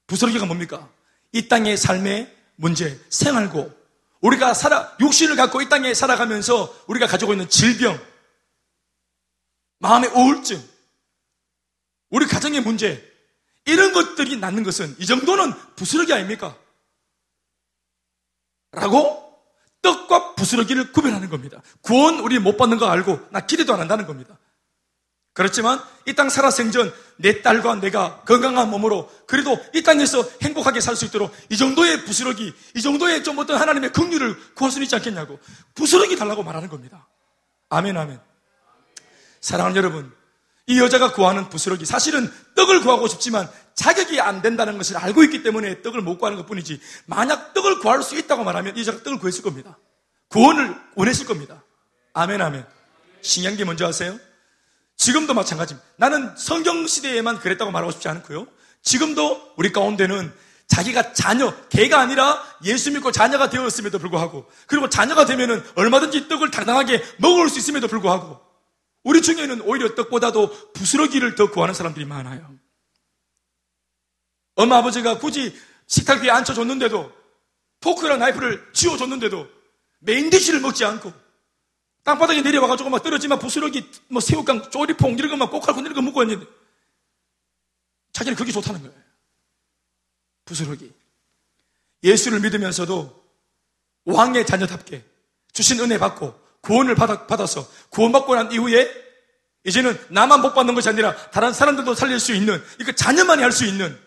부스러기가 뭡니까? 이 땅의 삶의 문제, 생활고 우리가 살아 육신을 갖고 이 땅에 살아가면서 우리가 가지고 있는 질병, 마음의 우울증, 우리 가정의 문제 이런 것들이 낫는 것은 이 정도는 부스러기 아닙니까? 라고 떡과 부스러기를 구별하는 겁니다. 구원 우리 못 받는 거 알고 나 기대도 안 한다는 겁니다. 그렇지만 이 땅 살아 생전 내 딸과 내가 건강한 몸으로 그래도 이 땅에서 행복하게 살 수 있도록 이 정도의 부스러기, 이 정도의 좀 어떤 하나님의 긍휼을 구할 수 있지 않겠냐고 부스러기 달라고 말하는 겁니다. 아멘, 아멘. 사랑하는 여러분, 이 여자가 구하는 부스러기 사실은 떡을 구하고 싶지만 자격이 안 된다는 것을 알고 있기 때문에 떡을 못 구하는 것 뿐이지 만약 떡을 구할 수 있다고 말하면 이 여자가 떡을 구했을 겁니다. 구원을 원했을 겁니다. 아멘, 아멘. 신기한 게 뭔지 아세요? 지금도 마찬가지입니다. 나는 성경 시대에만 그랬다고 말하고 싶지 않고요. 지금도 우리 가운데는 자기가 자녀, 개가 아니라 예수 믿고 자녀가 되었음에도 불구하고 그리고 자녀가 되면은 얼마든지 떡을 당당하게 먹을 수 있음에도 불구하고 우리 중에는 오히려 떡보다도 부스러기를 더 구하는 사람들이 많아요. 엄마 아버지가 굳이 식탁 위에 앉혀줬는데도 포크랑 나이프를 쥐어줬는데도 main dish를 먹지 않고 땅바닥에 내려와가지고 막 떨어지면 부스러기, 뭐 새우깡, 죠리퐁 이런 것만 꼭하고 이런 거 먹고 있는데 자기는 그게 좋다는 거예요. 부스러기. 예수를 믿으면서도 왕의 자녀답게 주신 은혜 받고 구원을 받아, 받아서 구원받고 난 이후에 이제는 나만 못 받는 것이 아니라 다른 사람들도 살릴 수 있는 이거 자녀만이 할 수 있는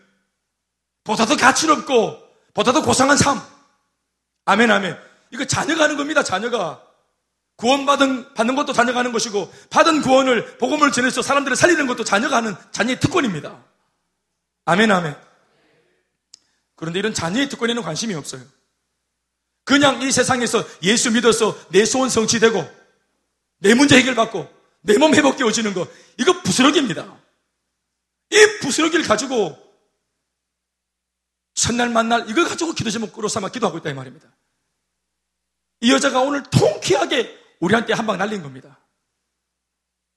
보다도 가치롭고 보다도 고상한 삶. 아멘 아멘. 이거 자녀가 하는 겁니다. 자녀가 구원받은 받는 것도 자녀가 하는 것이고 받은 구원을 복음을 전해서 사람들을 살리는 것도 자녀가 하는 자녀의 특권입니다. 아멘 아멘. 그런데 이런 자녀의 특권에는 관심이 없어요. 그냥 이 세상에서 예수 믿어서 내 소원 성취되고 내 문제 해결받고 내 몸 회복 되어지는 거 이거 부스러기입니다. 이 부스러기를 가지고 첫날 만날 이걸 가지고 기도 제목으로 삼아 기도하고 있다 이 말입니다. 이 여자가 오늘 통쾌하게 우리한테 한 방 날린 겁니다.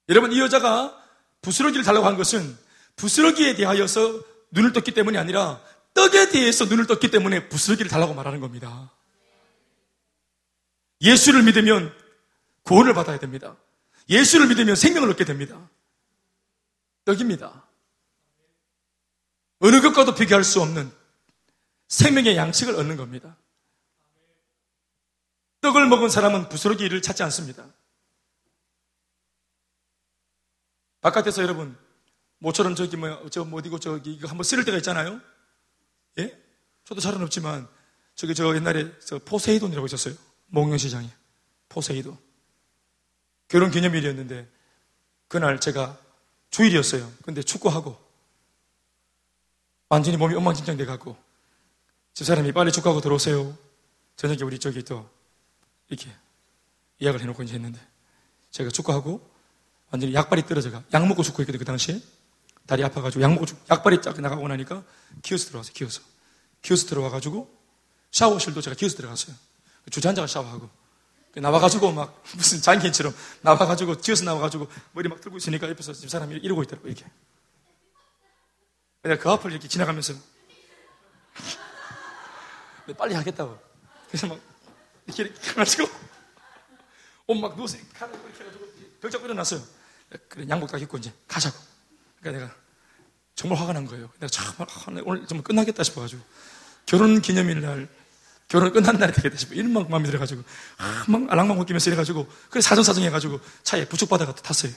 여러분, 이 여자가 부스러기를 달라고 한 것은 부스러기에 대하여서 눈을 떴기 때문이 아니라 떡에 대해서 눈을 떴기 때문에 부스러기를 달라고 말하는 겁니다. 예수를 믿으면 구원을 받아야 됩니다. 예수를 믿으면 생명을 얻게 됩니다. 떡입니다. 어느 것과도 비교할 수 없는 생명의 양식을 얻는 겁니다. 떡을 먹은 사람은 부스러기를 찾지 않습니다. 바깥에서 여러분, 모처럼 저기 뭐, 저뭐 어디고 저기 이거 한번 쓸을 때가 있잖아요. 예? 저도 잘은 없지만, 저기 저 옛날에 저 포세이돈이라고 있었어요. 몽룡시장에. 포세이돈. 결혼 기념일이었는데, 그날 제가 주일이었어요. 근데 축구하고, 완전히 몸이 엉망진창 돼 갖고, 집사람이 빨리 축구하고 들어오세요. 저녁에 우리 저기 또 이렇게 예약을 해놓고 이제 했는데 제가 축구하고 완전히 약발이 떨어져가 약 먹고 축구했거든요 그 당시에 다리 아파가지고 약 먹고 축구, 약발이 쫙 나가고 나니까 기어서 들어왔어요 기어서 기어서 들어와가지고 샤워실도 제가 기어서 들어갔어요 주저앉아가 샤워하고 나와가지고 막 무슨 장기인처럼 나와가지고 기어서 나와가지고 머리 막 들고 있으니까 옆에서 집사람이 이러고 있더라고 이렇게. 내가 그 앞을 이렇게 지나가면서 빨리 하겠다고. 그래서 막 이렇게 이렇게 가지고 옷막 누워서 칼을 이렇게 해가지고 벽 잡고 일어났어요. 그래 양복 딱 입고 이제 가자고. 그러니까 내가 정말 화가 난 거예요. 내가 정말 오늘 정말 끝나겠다 싶어가지고 결혼 기념일 날 결혼 끝난 날이 되겠다 싶어. 이런 막 마음이 들어가지고 아, 막 알랑방 웃기면서 이래가지고 그래 사정사정 해가지고 차에 부축받아가 탔어요.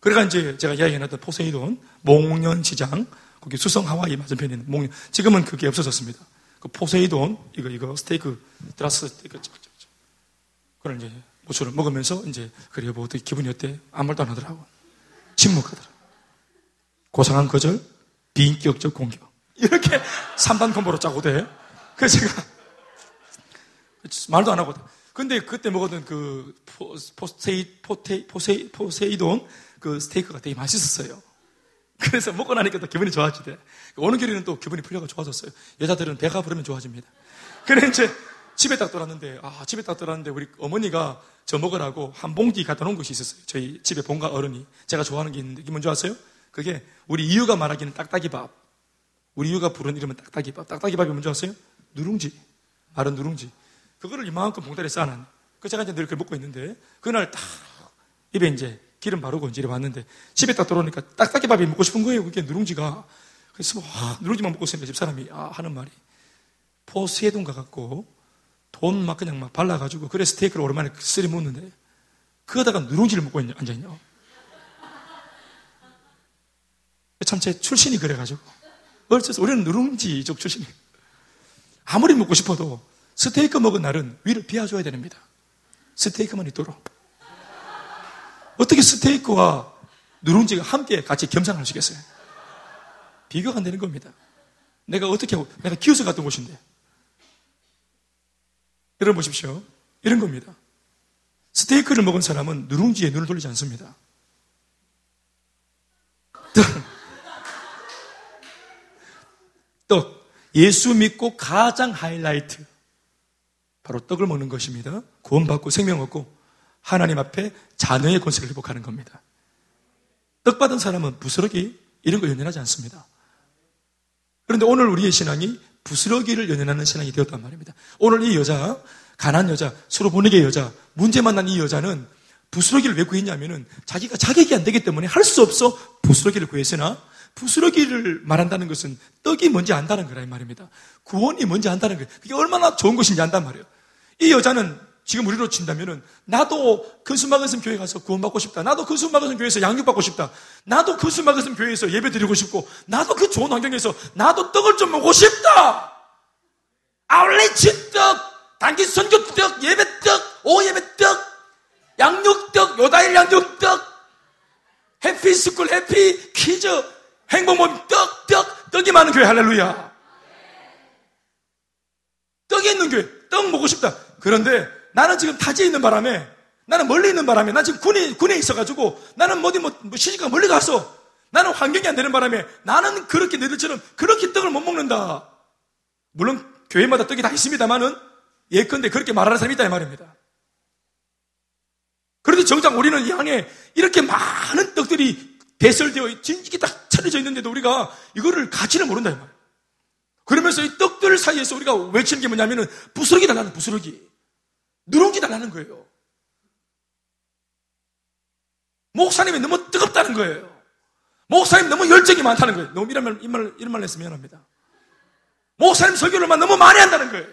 그래가 이제 제가 이야기해놨던 포세이돈 몽년시장 거기 수성 하와이 맞은편에 있는 몽년 지금은 그게 없어졌습니다. 그 포세이돈 이거 이거 스테이크 드라스 스테이크 그걸 이제 모초를 먹으면서 이제 그래 뭐 어떻게 기분이 어때? 아무 말도 안 하더라고. 침묵하더라. 고상한 거절, 비인격적 공격. 이렇게 3단 콤보로 짜고 돼. 그래서 제가 말도 안 하고. 근데 그때 먹었던 그 포세이, 포테, 포세이, 포세이돈 그 스테이크가 되게 맛있었어요. 그래서 먹고 나니까 또 기분이 좋아지대. 오는 길에는 또 기분이 풀려가 좋아졌어요. 여자들은 배가 부르면 좋아집니다. 그래 이제 집에 딱 돌았는데, 아, 집에 딱 돌았는데 우리 어머니가 저 먹으라고 한 봉지 갖다 놓은 것이 있었어요. 저희 집에 본가 어른이. 제가 좋아하는 게 있는데, 이게 뭔지 아세요? 그게 우리 이유가 말하기는 딱딱이 밥. 우리 이유가 부른 이름은 딱딱이 밥. 딱딱이 밥이 뭔지 아세요? 누룽지. 마른 누룽지. 그거를 이만큼 봉다리에 쌓아놨네. 그 제가 이제 늘 그걸 먹고 있는데, 그날 딱 입에 이제 기름 바르고 이제 왔는데, 집에 딱 들어오니까 딱딱이 밥이 먹고 싶은 거예요. 그게 누룽지가. 그래서 뭐, 아, 누룽지만 먹고 있으니까 집사람이, 아, 하는 말이. 포세돈 가갖고, 돈 막 그냥 막 발라가지고, 그래 스테이크를 오랜만에 썰어 먹는데, 그거다가 누룽지를 먹고 앉아있냐. 참 제 출신이 그래가지고. 어째서 우리는 누룽지 쪽 출신이. 아무리 먹고 싶어도 스테이크 먹은 날은 위를 비워줘야 됩니다. 스테이크만 있도록. 어떻게 스테이크와 누룽지가 함께 같이 있겠어요? 비교가 안 되는 겁니다. 내가 어떻게 하고, 내가 키워서 갔던 곳인데. 여러분 보십시오. 이런 겁니다. 스테이크를 먹은 사람은 누룽지에 눈을 돌리지 않습니다. 떡. 예수 믿고 가장 하이라이트. 바로 떡을 먹는 것입니다. 구원받고 생명 얻고 하나님 앞에 자녀의 권세를 회복하는 겁니다. 떡 받은 사람은 부스러기 이런 거 연연하지 않습니다. 그런데 오늘 우리의 신앙이 부스러기를 연연하는 신앙이 되었단 말입니다. 오늘 이 여자, 가난 여자, 서로 보내게 여자, 문제 만난 이 여자는 부스러기를 왜 구했냐면은 자기가 자격이 안 되기 때문에 할 수 없어 부스러기를 구했으나 부스러기를 말한다는 것은 떡이 뭔지 안다는 이 말입니다. 구원이 뭔지 안다는 거예요. 그게 얼마나 좋은 것인지 안단 말이에요. 이 여자는 지금 우리로 친다면은 나도 큰숲맑은샘 교회 가서 구원받고 싶다. 나도 큰숲맑은샘 교회에서 양육받고 싶다. 나도 큰숲맑은샘 교회에서 예배 드리고 싶고 나도 그 좋은 환경에서 나도 떡을 좀 먹고 싶다. outreach 떡, 단기 선교 떡, 예배 떡, 오 예배 떡, 양육 떡, 요다일 양육 떡, 해피 스쿨 해피 키즈 행복모임 떡, 떡, 떡이 많은 교회 할렐루야. 떡이 있는 교회, 떡 먹고 싶다. 그런데 나는 지금 타지에 있는 바람에 나는 멀리 있는 바람에 나 지금 군에 군에 있어가지고 나는 어디 뭐, 뭐 시집가 멀리 가서 나는 환경이 안 되는 바람에 나는 그렇게 너희들처럼 그렇게 떡을 못 먹는다. 물론 교회마다 떡이 다 있습니다만은 예컨대 그렇게 말하는 사람이 있다 이 말입니다. 그런데 정작 우리는 이 안에 이렇게 많은 떡들이 배설되어 진지게 딱 차려져 있는데도 우리가 이거를 가치를 모른다 이 말이에요. 그러면서 이 떡들 사이에서 우리가 외치는 게 뭐냐면은 부스러기 달라는 부스러기. 누룽지 달라는 거예요. 목사님이 너무 뜨겁다는 거예요. 목사님 너무 열정이 많다는 거예요. 너무 이런 말, 이런 말, 이런 말 했으면 미안합니다. 목사님 설교를 너무 많이 한다는 거예요.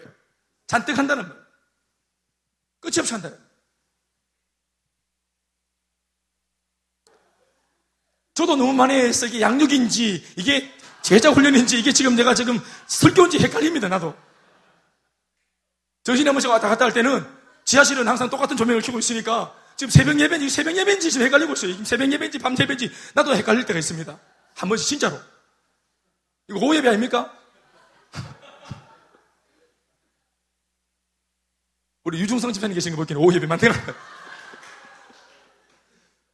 잔뜩 한다는 말. 끝이 없이 한다는 거예요. 저도 너무 많이 해서 이게 양육인지, 이게 제자 훈련인지, 이게 지금 내가 지금 설교인지 헷갈립니다, 나도. 정신이 한번씩 왔다 갔다 할 때는 지하실은 항상 똑같은 조명을 켜고 있으니까 지금 새벽 예배인지 새벽 예배인지 지금 헷갈리고 있어요. 지금 새벽 예배인지 밤 예배인지 나도 헷갈릴 때가 있습니다. 한 번씩 진짜로. 이거 오후 예배 아닙니까? 우리 유중성 집사님 계신 거 보기에는 오후 예배 만들어.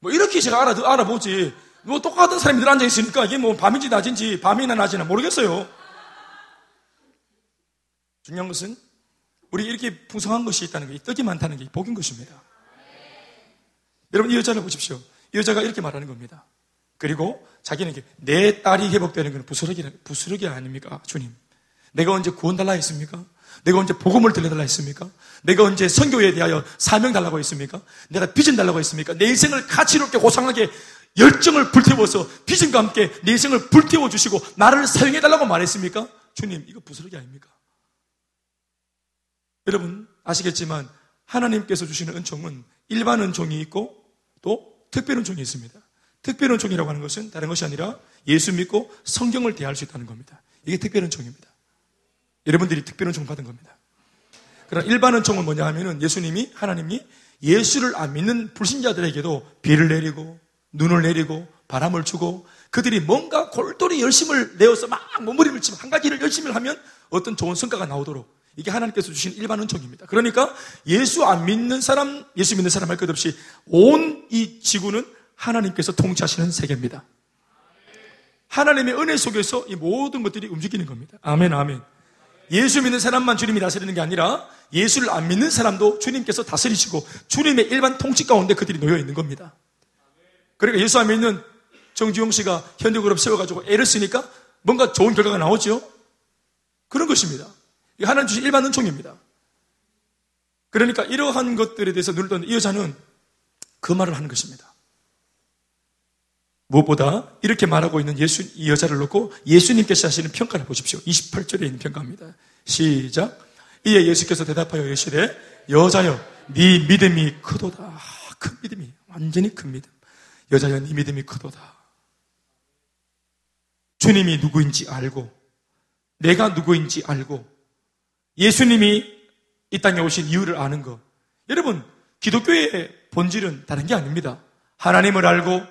뭐 이렇게 제가 알아, 알아보지. 뭐 똑같은 사람들 앉아 있으니까 이게 뭐 밤인지 낮인지 밤이나 낮이나 모르겠어요. 중요한 것은 우리 이렇게 풍성한 것이 있다는 게, 떡이 많다는 게 복인 것입니다. 여러분, 이 여자를 보십시오. 이 여자가 이렇게 말하는 겁니다. 그리고 자기는 내 딸이 회복되는 것은 부스러기, 부스러기 아닙니까? 주님. 내가 언제 구원 달라 했습니까? 내가 언제 복음을 들려달라 했습니까? 내가 언제 선교에 대하여 사명 달라고 했습니까? 내가 비전 달라고 했습니까? 내 인생을 가치롭게 고상하게 열정을 불태워서 비전과 함께 내 인생을 불태워 주시고 나를 사용해 달라고 말했습니까? 주님, 이거 부스러기 아닙니까? 여러분 아시겠지만 하나님께서 주시는 은총은 일반 은총이 있고 또 특별 은총이 있습니다. 특별 은총이라고 하는 것은 다른 것이 아니라 예수 믿고 성경을 대할 수 있다는 겁니다. 이게 특별 은총입니다. 여러분들이 특별 은총 받은 겁니다. 그러나 일반 은총은 뭐냐 하면은 예수님이 하나님이 예수를 안 믿는 불신자들에게도 비를 내리고 눈을 내리고 바람을 주고 그들이 뭔가 골똘히 열심을 내어서 막 몸부림을 치면 한 가지를 열심히 하면 어떤 좋은 성과가 나오도록 이게 하나님께서 주신 일반 은총입니다. 그러니까 예수 안 믿는 사람, 예수 믿는 사람 할 것 없이 온 이 지구는 하나님께서 통치하시는 세계입니다. 하나님의 은혜 속에서 이 모든 것들이 움직이는 겁니다. 아멘, 아멘. 예수 믿는 사람만 주님이 다스리는 게 아니라 예수를 안 믿는 사람도 주님께서 다스리시고 주님의 일반 통치 가운데 그들이 놓여 있는 겁니다. 그러니까 예수 안 믿는 정지용 씨가 현대그룹 세워가지고 애를 쓰니까 뭔가 좋은 결과가 나오죠? 그런 것입니다. 하나님 주신 일반 은총입니다. 그러니까 이러한 것들에 대해서 눈을 떴는데 이 여자는 그 말을 하는 것입니다. 무엇보다 이렇게 말하고 있는 예수, 이 여자를 놓고 예수님께서 하시는 평가를 보십시오. 28절에 있는 평가입니다. 시작. 이에 예수께서 대답하여 이르시되 여자여 네 믿음이 크도다. 아, 큰 믿음이 완전히 큰 믿음. 여자여 네 믿음이 크도다. 주님이 누구인지 알고 내가 누구인지 알고 예수님이 이 땅에 오신 이유를 아는 것. 여러분, 기독교의 본질은 다른 게 아닙니다. 하나님을 알고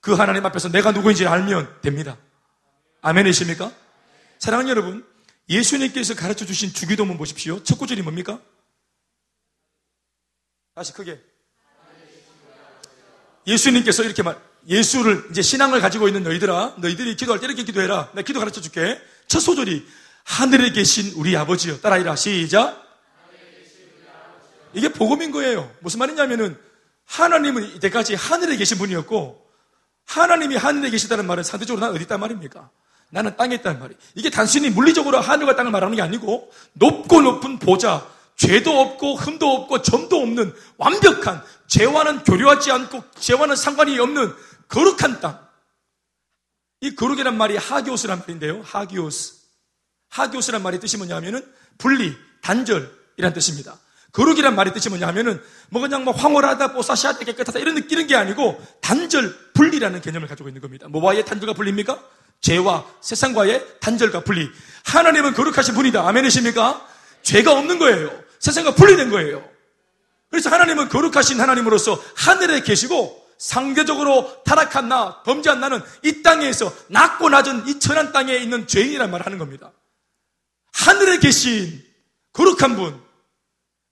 그 하나님 앞에서 내가 누구인지 알면 됩니다. 아멘이십니까? 사랑하는 여러분, 예수님께서 가르쳐 주신 주기도문 보십시오. 첫 구절이 뭡니까? 다시 크게. 예수님께서 이렇게 말, 예수를, 이제 신앙을 가지고 있는 너희들아, 너희들이 기도할 때 이렇게 기도해라. 내가 기도 가르쳐 줄게. 첫 소절이, 하늘에 계신 우리 아버지요. 따라이라. 시작. 이게 복음인 거예요. 무슨 말이냐면은, 하나님은 이때까지 하늘에 계신 분이었고, 하나님이 하늘에 계시다는 말은 상대적으로 난 어디 있단 말입니까? 나는 땅에 있다는 말이. 이게 단순히 물리적으로 하늘과 땅을 말하는 게 아니고 높고 높은 보좌, 죄도 없고 흠도 없고 점도 없는 완벽한 죄와는 교류하지 않고 죄와는 상관이 없는 거룩한 땅. 이 거룩이란 말이 하기오스란 말인데요. 하기오스. 하기오스란 말의 뜻이 뭐냐면은 분리, 단절이란 뜻입니다. 거룩이란 말의 뜻이 뭐냐면은 뭐 그냥 뭐 황홀하다, 뽀사시하다, 깨끗하다 이런 느끼는 게 아니고 단절, 분리라는 개념을 가지고 있는 겁니다. 뭐와의 단절과 분리입니까? 죄와 세상과의 단절과 분리. 하나님은 거룩하신 분이다. 아멘이십니까? 죄가 없는 거예요. 세상과 분리된 거예요. 그래서 하나님은 거룩하신 하나님으로서 하늘에 계시고 상대적으로 타락한 나, 범죄한 나는 이 땅에서 낮고 낮은 이 천한 땅에 있는 죄인이란 말을 하는 겁니다. 하늘에 계신 거룩한 분,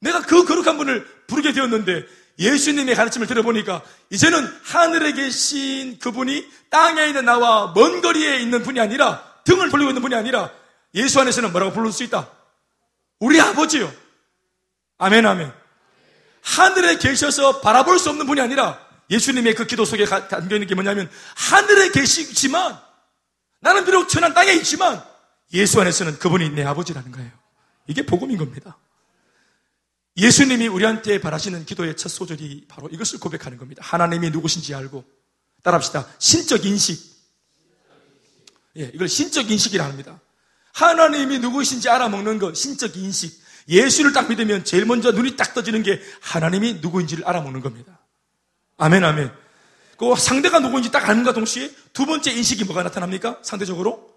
내가 그 거룩한 분을 부르게 되었는데 예수님의 가르침을 들어보니까 이제는 하늘에 계신 그분이 땅에 있는 나와 먼 거리에 있는 분이 아니라 등을 돌리고 있는 분이 아니라 예수 안에서는 뭐라고 부를 수 있다? 우리 아버지요. 아멘, 아멘. 하늘에 계셔서 바라볼 수 없는 분이 아니라 예수님의 그 기도 속에 담겨 있는 게 뭐냐면 하늘에 계시지만 나는 비록 천한 땅에 있지만 예수 안에서는 그분이 내 아버지라는 거예요. 이게 복음인 겁니다. 예수님이 우리한테 바라시는 기도의 첫 소절이 바로 이것을 고백하는 겁니다. 하나님이 누구신지 알고 따라합시다. 신적 인식. 예, 이걸 신적 인식이라 합니다. 하나님이 누구신지 알아먹는 것, 신적 인식. 예수를 딱 믿으면 제일 먼저 눈이 딱 떠지는 게 하나님이 누구인지를 알아먹는 겁니다. 아멘, 아멘. 그 상대가 누구인지 딱 아는가 동시에 두 번째 인식이 뭐가 나타납니까? 상대적으로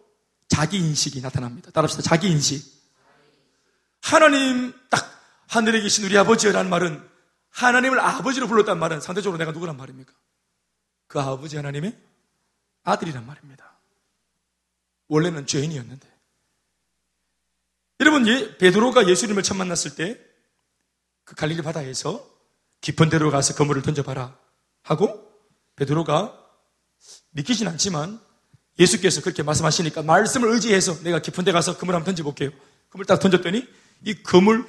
자기 인식이 나타납니다. 따라합시다. 자기 인식. 하나님 딱 하늘에 계신 우리 아버지라는 말은 하나님을 아버지로 불렀단 말은 상대적으로 내가 누구란 말입니까? 그 아버지 하나님의 아들이란 말입니다. 원래는 죄인이었는데. 여러분, 예, 베드로가 예수님을 처음 만났을 때 그 갈릴리 바다에서 깊은 데로 가서 그물을 던져봐라 하고 베드로가 믿기진 않지만 예수께서 그렇게 말씀하시니까 말씀을 의지해서 내가 깊은 데 가서 그물 한번 던져볼게요. 그물 딱 던졌더니 이 그물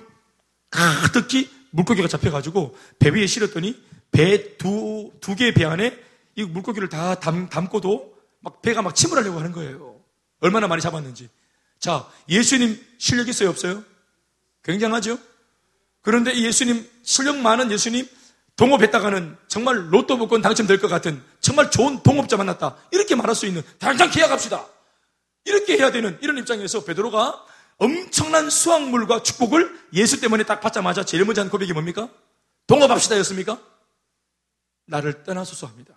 가득히 물고기가 잡혀가지고 배 위에 실었더니 배 두, 두 개의 배 안에 이 물고기를 다 담, 담고도 막 배가 막 침몰하려고 하는 거예요. 얼마나 많이 잡았는지. 자, 예수님 실력 있어요, 없어요? 굉장하죠? 그런데 이 예수님, 실력 많은 예수님, 동업했다가는 정말 로또 복권 당첨될 것 같은 정말 좋은 동업자 만났다. 이렇게 말할 수 있는 당장 계약합시다. 이렇게 해야 되는 이런 입장에서 베드로가 엄청난 수확물과 축복을 예수 때문에 딱 받자마자 제일 먼저 한 고백이 뭡니까? 동업합시다 였습니까? 나를 떠나소서 합니다.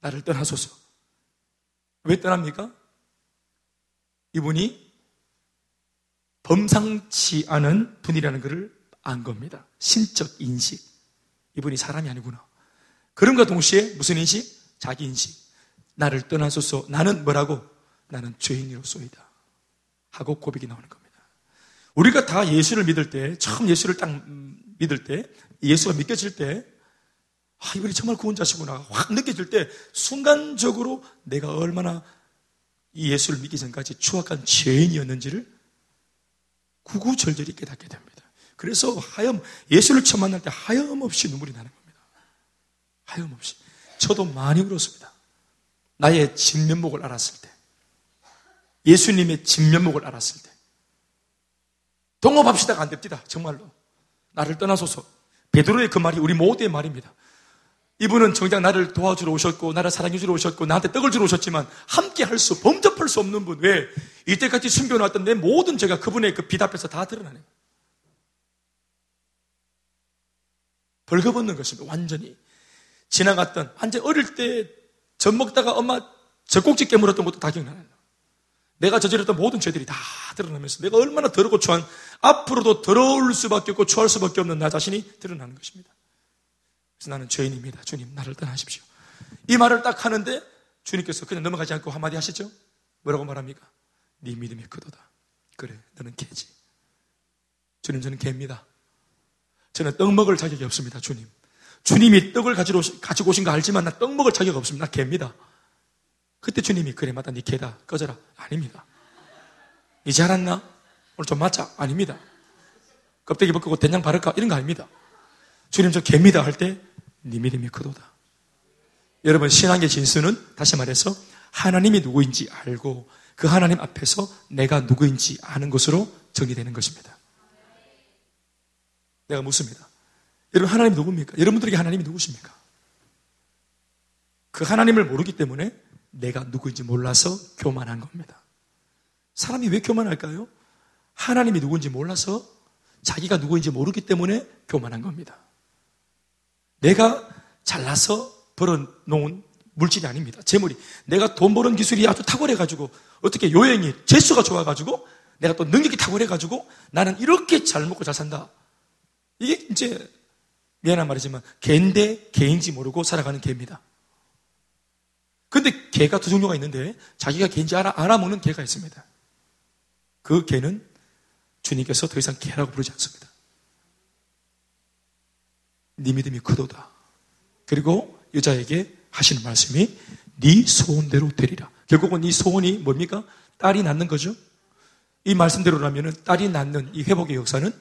나를 떠나소서. 왜 떠납니까? 이분이 범상치 않은 분이라는 것을 안 겁니다. 신적 인식. 이분이 사람이 아니구나. 그런가 동시에 무슨 인식? 자기 인식. 나를 떠나소서. 나는 뭐라고? 나는 죄인이로소이다. 하고 고백이 나오는 겁니다. 우리가 다 예수를 믿을 때, 처음 예수를 딱 믿을 때, 예수가 믿겨질 때, 아, 이분이 정말 구원자시구나. 확 느껴질 때, 순간적으로 내가 얼마나 이 예수를 믿기 전까지 추악한 죄인이었는지를 구구절절히 깨닫게 됩니다. 그래서 하염, 예수를 처음 만날 때 하염없이 눈물이 나는 겁니다. 하염없이. 저도 많이 울었습니다. 나의 진면목을 알았을 때. 예수님의 진면목을 알았을 때. 동업합시다가 안 됩니다. 정말로. 나를 떠나소서. 베드로의 그 말이 우리 모두의 말입니다. 이분은 정작 나를 도와주러 오셨고, 나를 사랑해주러 오셨고, 나한테 떡을 주러 오셨지만, 함께 할 수, 범접할 수 없는 분. 왜? 이때까지 숨겨놨던 내 모든 죄가 그분의 그 빛 앞에서 다 드러나네요. 벌거벗는 것입니다. 완전히. 지나갔던, 완전 어릴 때 젖 먹다가 엄마 젖꼭지 깨물었던 것도 다 기억나요. 내가 저질렀던 모든 죄들이 다 드러나면서 내가 얼마나 더럽고 추한 앞으로도 더러울 수밖에 없고 추할 수밖에 없는 나 자신이 드러나는 것입니다. 그래서 나는 죄인입니다. 주님 나를 떠나십시오. 이 말을 딱 하는데 주님께서 그냥 넘어가지 않고 한마디 하시죠? 뭐라고 말합니까? 네 믿음이 크도다. 그래 너는 개지. 주님 저는 개입니다. 저는 떡 먹을 자격이 없습니다. 주님. 주님이 떡을 가지고, 가지고 오신 거 알지만 나 떡 먹을 자격 없습니다. 나 개입니다. 그때 주님이 그래 맞다 니 개다 꺼져라 아닙니다 이제 알았나? 오늘 좀 맞자? 아닙니다 껍데기 벗고 된장 바를까? 이런 거 아닙니다 주님 저 개입니다 할 때니 믿음이 크도다 여러분 신앙의 진수는 다시 말해서 하나님이 누구인지 알고 그 하나님 앞에서 내가 누구인지 아는 것으로 정리되는 것입니다 내가 묻습니다 여러분 하나님 누굽니까? 여러분들에게 하나님이 누구십니까? 그 하나님을 모르기 때문에 내가 누구인지 몰라서 교만한 겁니다. 사람이 왜 교만할까요? 하나님이 누구인지 몰라서 자기가 누구인지 모르기 때문에 교만한 겁니다. 내가 잘나서 벌어놓은 물질이 아닙니다. 재물이. 내가 돈 버는 기술이 아주 탁월해가지고 어떻게 요행이, 재수가 좋아가지고 내가 또 능력이 탁월해가지고 나는 이렇게 잘 먹고 잘 산다. 이게 이제 미안한 말이지만 개인데 개인지 모르고 살아가는 개입니다. 근데 개가 두 종류가 있는데 자기가 개인지 알아, 알아먹는 개가 있습니다. 그 개는 주님께서 더 이상 개라고 부르지 않습니다. 네 믿음이 크도다. 그리고 여자에게 하시는 말씀이 네 소원대로 되리라. 결국은 이 소원이 뭡니까? 딸이 낳는 거죠. 이 말씀대로라면 딸이 낳는 이 회복의 역사는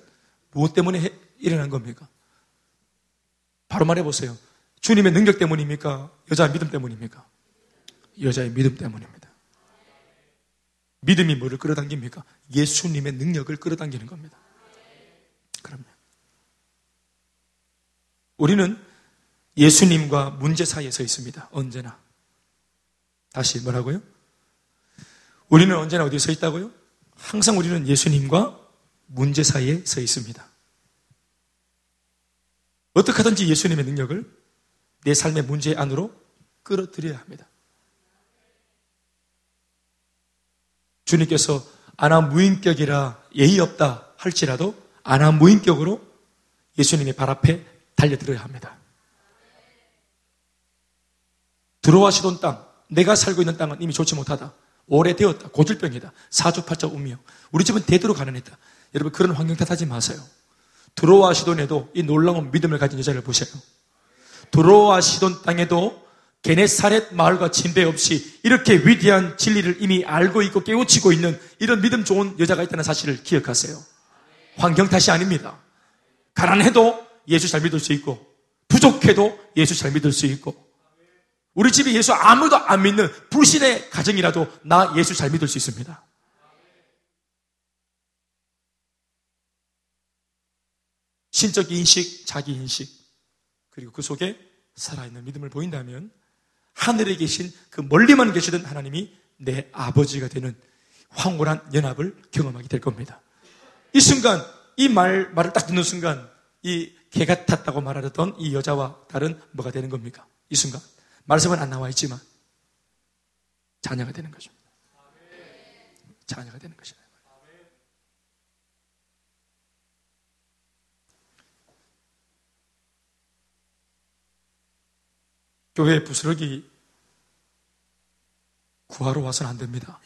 무엇 때문에 해, 일어난 겁니까? 바로 말해보세요. 주님의 능력 때문입니까? 여자 믿음 때문입니까? 여자의 믿음 때문입니다. 믿음이 뭐를 끌어당깁니까? 예수님의 능력을 끌어당기는 겁니다. 그럼요. 우리는 예수님과 문제 사이에 서 있습니다. 언제나. 다시 뭐라고요? 우리는 언제나 어디에 서 있다고요? 항상 우리는 예수님과 문제 사이에 서 있습니다. 어떻게 하든지 예수님의 능력을 내 삶의 문제 안으로 끌어들여야 합니다. 주님께서 아나 무인격이라 예의 없다 할지라도 아나 무인격으로 예수님의 발 앞에 달려들어야 합니다. 들어와 시돈 땅, 내가 살고 있는 땅은 이미 좋지 못하다. 오래되었다. 고질병이다. 사주팔자 운명. 우리 집은 대대로 가난했다. 여러분 그런 환경 탓하지 마세요. 들어와 시돈에도 이 놀라운 믿음을 가진 여자를 보세요. 들어와 시돈 땅에도 게네사렛 마을과 침배 없이 이렇게 위대한 진리를 이미 알고 있고 깨우치고 있는 이런 믿음 좋은 여자가 있다는 사실을 기억하세요. 환경 탓이 아닙니다. 가난해도 예수 잘 믿을 수 있고, 부족해도 예수 잘 믿을 수 있고, 우리 집에 예수 아무도 안 믿는 불신의 가정이라도 나 예수 잘 믿을 수 있습니다. 신적 인식, 자기 인식, 그리고 그 속에 살아있는 믿음을 보인다면 하늘에 계신 그 멀리만 계시던 하나님이 내 아버지가 되는 황홀한 연합을 경험하게 될 겁니다. 이 순간, 이 말, 말을 딱 듣는 순간, 이 개가 탔다고 말하던 이 여자와 다른 뭐가 되는 겁니까? 이 순간. 말씀은 안 나와 있지만, 자녀가 되는 거죠. 자녀가 되는 것이다. 교회 부스러기 구하러 와서는 안 됩니다.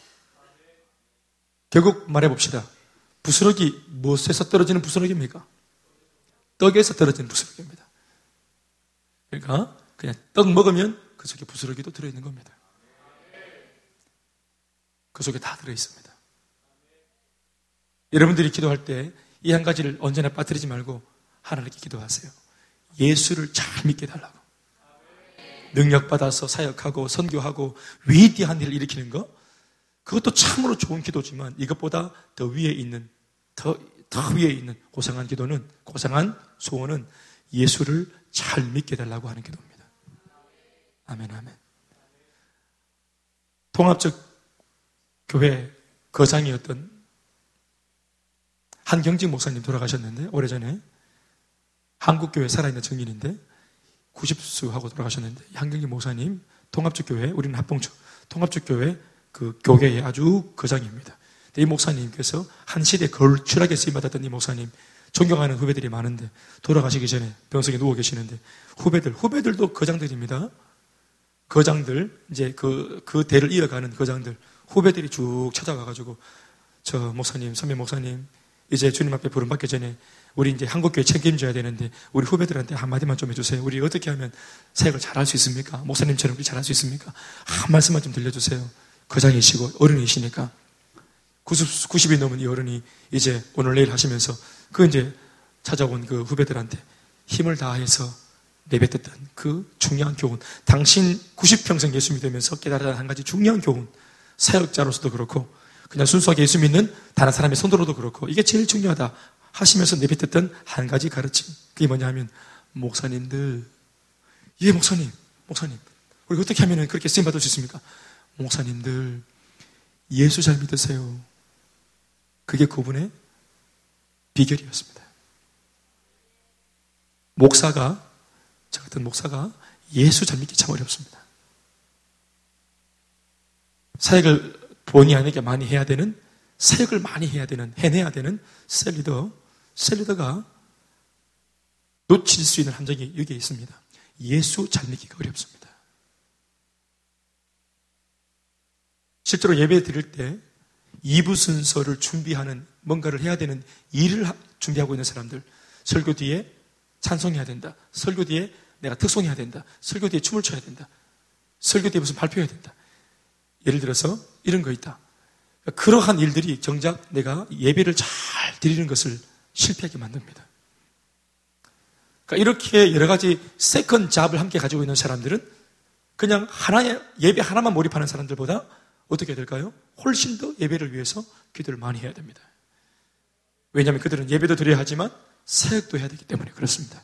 결국 말해봅시다. 부스러기 무엇에서 떨어지는 부스러기입니까? 떡에서 떨어지는 부스러기입니다. 그러니까 그냥 떡 먹으면 그 속에 부스러기도 들어있는 겁니다. 그 속에 다 들어있습니다. 여러분들이 기도할 때 이 한 가지를 언제나 빠뜨리지 말고 하나님께 기도하세요. 예수를 잘 믿게 달라고. 능력받아서 사역하고 선교하고 위대한 일을 일으키는 것, 그것도 참으로 좋은 기도지만 이것보다 더 위에 있는, 더, 더 위에 있는 고상한 기도는, 고상한 소원은 예수를 잘 믿게 달라고 하는 기도입니다. 아멘, 아멘. 통합적 교회 거장이었던 한경직 목사님 돌아가셨는데, 오래전에 한국교회 살아있는 증인인데, 90수 하고 돌아가셨는데 양경기 목사님 통합적 교회 우리는 합봉초 통합적 교회 그 교계의 아주 거장입니다. 이 목사님께서 한 시대 걸출하게 쓰임 받았던 이 목사님 존경하는 후배들이 많은데 돌아가시기 전에 병석에 누워 계시는데 후배들 후배들도 거장들입니다. 거장들 이제 그, 그 대를 이어가는 거장들 후배들이 쭉 찾아가 가지고 저 목사님 선배 목사님 이제 주님 앞에 부름받기 전에 우리 이제 한국교회 책임져야 되는데 우리 후배들한테 한마디만 좀 해주세요. 우리 어떻게 하면 사역을 잘할 수 있습니까? 목사님처럼 잘할 수 있습니까? 한 말씀만 좀 들려주세요. 거장이시고 어른이시니까 90, 90이 넘은 이 어른이 이제 오늘 내일 하시면서 그 이제 찾아온 그 후배들한테 힘을 다해서 내뱉었던 그 중요한 교훈. 당신 90평생 예수 믿으면서 깨달은 한 가지 중요한 교훈. 사역자로서도 그렇고 그냥 순수하게 예수 믿는 다른 사람의 손으로도 그렇고 이게 제일 중요하다. 하시면서 내뱉었던 한 가지 가르침. 그게 뭐냐 하면, 목사님들, 예, 목사님, 목사님. 우리 어떻게 하면 그렇게 쓰임 받을 수 있습니까? 목사님들, 예수 잘 믿으세요. 그게 그분의 비결이었습니다. 목사가, 저 같은 목사가 예수 잘 믿기 참 어렵습니다. 사역을 본의 아니게 많이 해야 되는, 사역을 많이 해야 되는, 해내야 되는 cell leader, cell leader가 놓칠 수 있는 함정이 여기에 있습니다. 예수 잘 믿기가 어렵습니다. 실제로 예배 드릴 때 2부 순서를 준비하는 뭔가를 해야 되는 일을 준비하고 있는 사람들 설교 뒤에 찬송해야 된다. 설교 뒤에 내가 특송해야 된다. 설교 뒤에 춤을 춰야 된다. 설교 뒤에 무슨 발표해야 된다. 예를 들어서 이런 거 있다. 그러한 일들이 정작 내가 예배를 잘 드리는 것을 실패하게 만듭니다. 그러니까 이렇게 여러 가지 second job을 함께 가지고 있는 사람들은 그냥 하나의 예배 하나만 몰입하는 사람들보다 어떻게 될까요? 훨씬 더 예배를 위해서 기도를 많이 해야 됩니다. 왜냐하면 그들은 예배도 드려야 하지만 사역도 해야 되기 때문에 그렇습니다.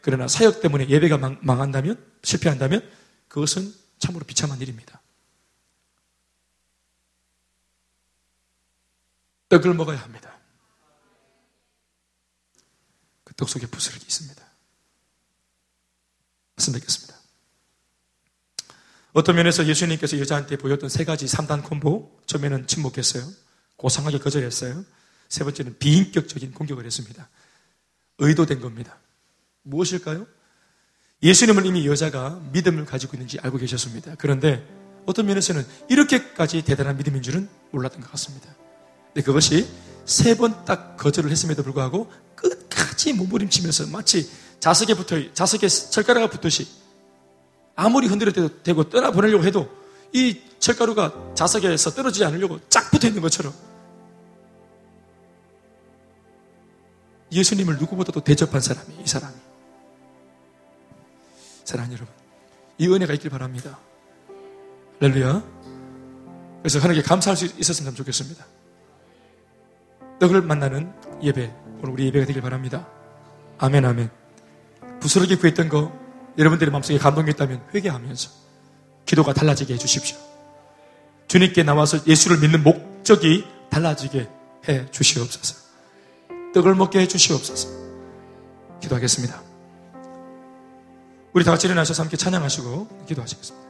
그러나 사역 때문에 예배가 망, 망한다면 실패한다면 그것은 참으로 비참한 일입니다. 떡을 먹어야 합니다. 떡 속에 부스러기 있습니다. 말씀 뵙겠습니다. 어떤 면에서 예수님께서 여자한테 보였던 세 가지 3단 콤보, 처음에는 침묵했어요. 고상하게 거절했어요. 세 번째는 비인격적인 공격을 했습니다. 의도된 겁니다. 무엇일까요? 예수님은 이미 여자가 믿음을 가지고 있는지 알고 계셨습니다. 그런데 어떤 면에서는 이렇게까지 대단한 믿음인 줄은 몰랐던 것 같습니다. 근데 그것이 세 번 딱 거절을 했음에도 불구하고 끝까지 몸부림치면서 마치 자석에 붙어, 자석에 철가루가 붙듯이 아무리 흔들어도 되고 떠나보내려고 해도 이 철가루가 자석에서 떨어지지 않으려고 쫙 붙어 있는 것처럼 예수님을 누구보다도 대접한 사람이 이 사람이. 사랑하는 여러분, 이 은혜가 있길 바랍니다. 할렐루야. 그래서 하나님께 감사할 수 있었으면 좋겠습니다. 떡을 만나는 예배, 오늘 우리 예배가 되길 바랍니다. 아멘, 아멘. 부스러기 구했던 거 여러분들의 마음속에 감동이 있다면 회개하면서 기도가 달라지게 해주십시오. 주님께 나와서 예수를 믿는 목적이 달라지게 해 주시옵소서. 떡을 먹게 해 주시옵소서. 기도하겠습니다. 우리 다 같이 일어나셔서 함께 찬양하시고 기도하시겠습니다.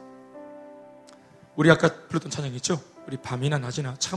우리 아까 불렀던 찬양 있죠? 우리 밤이나 낮이나 참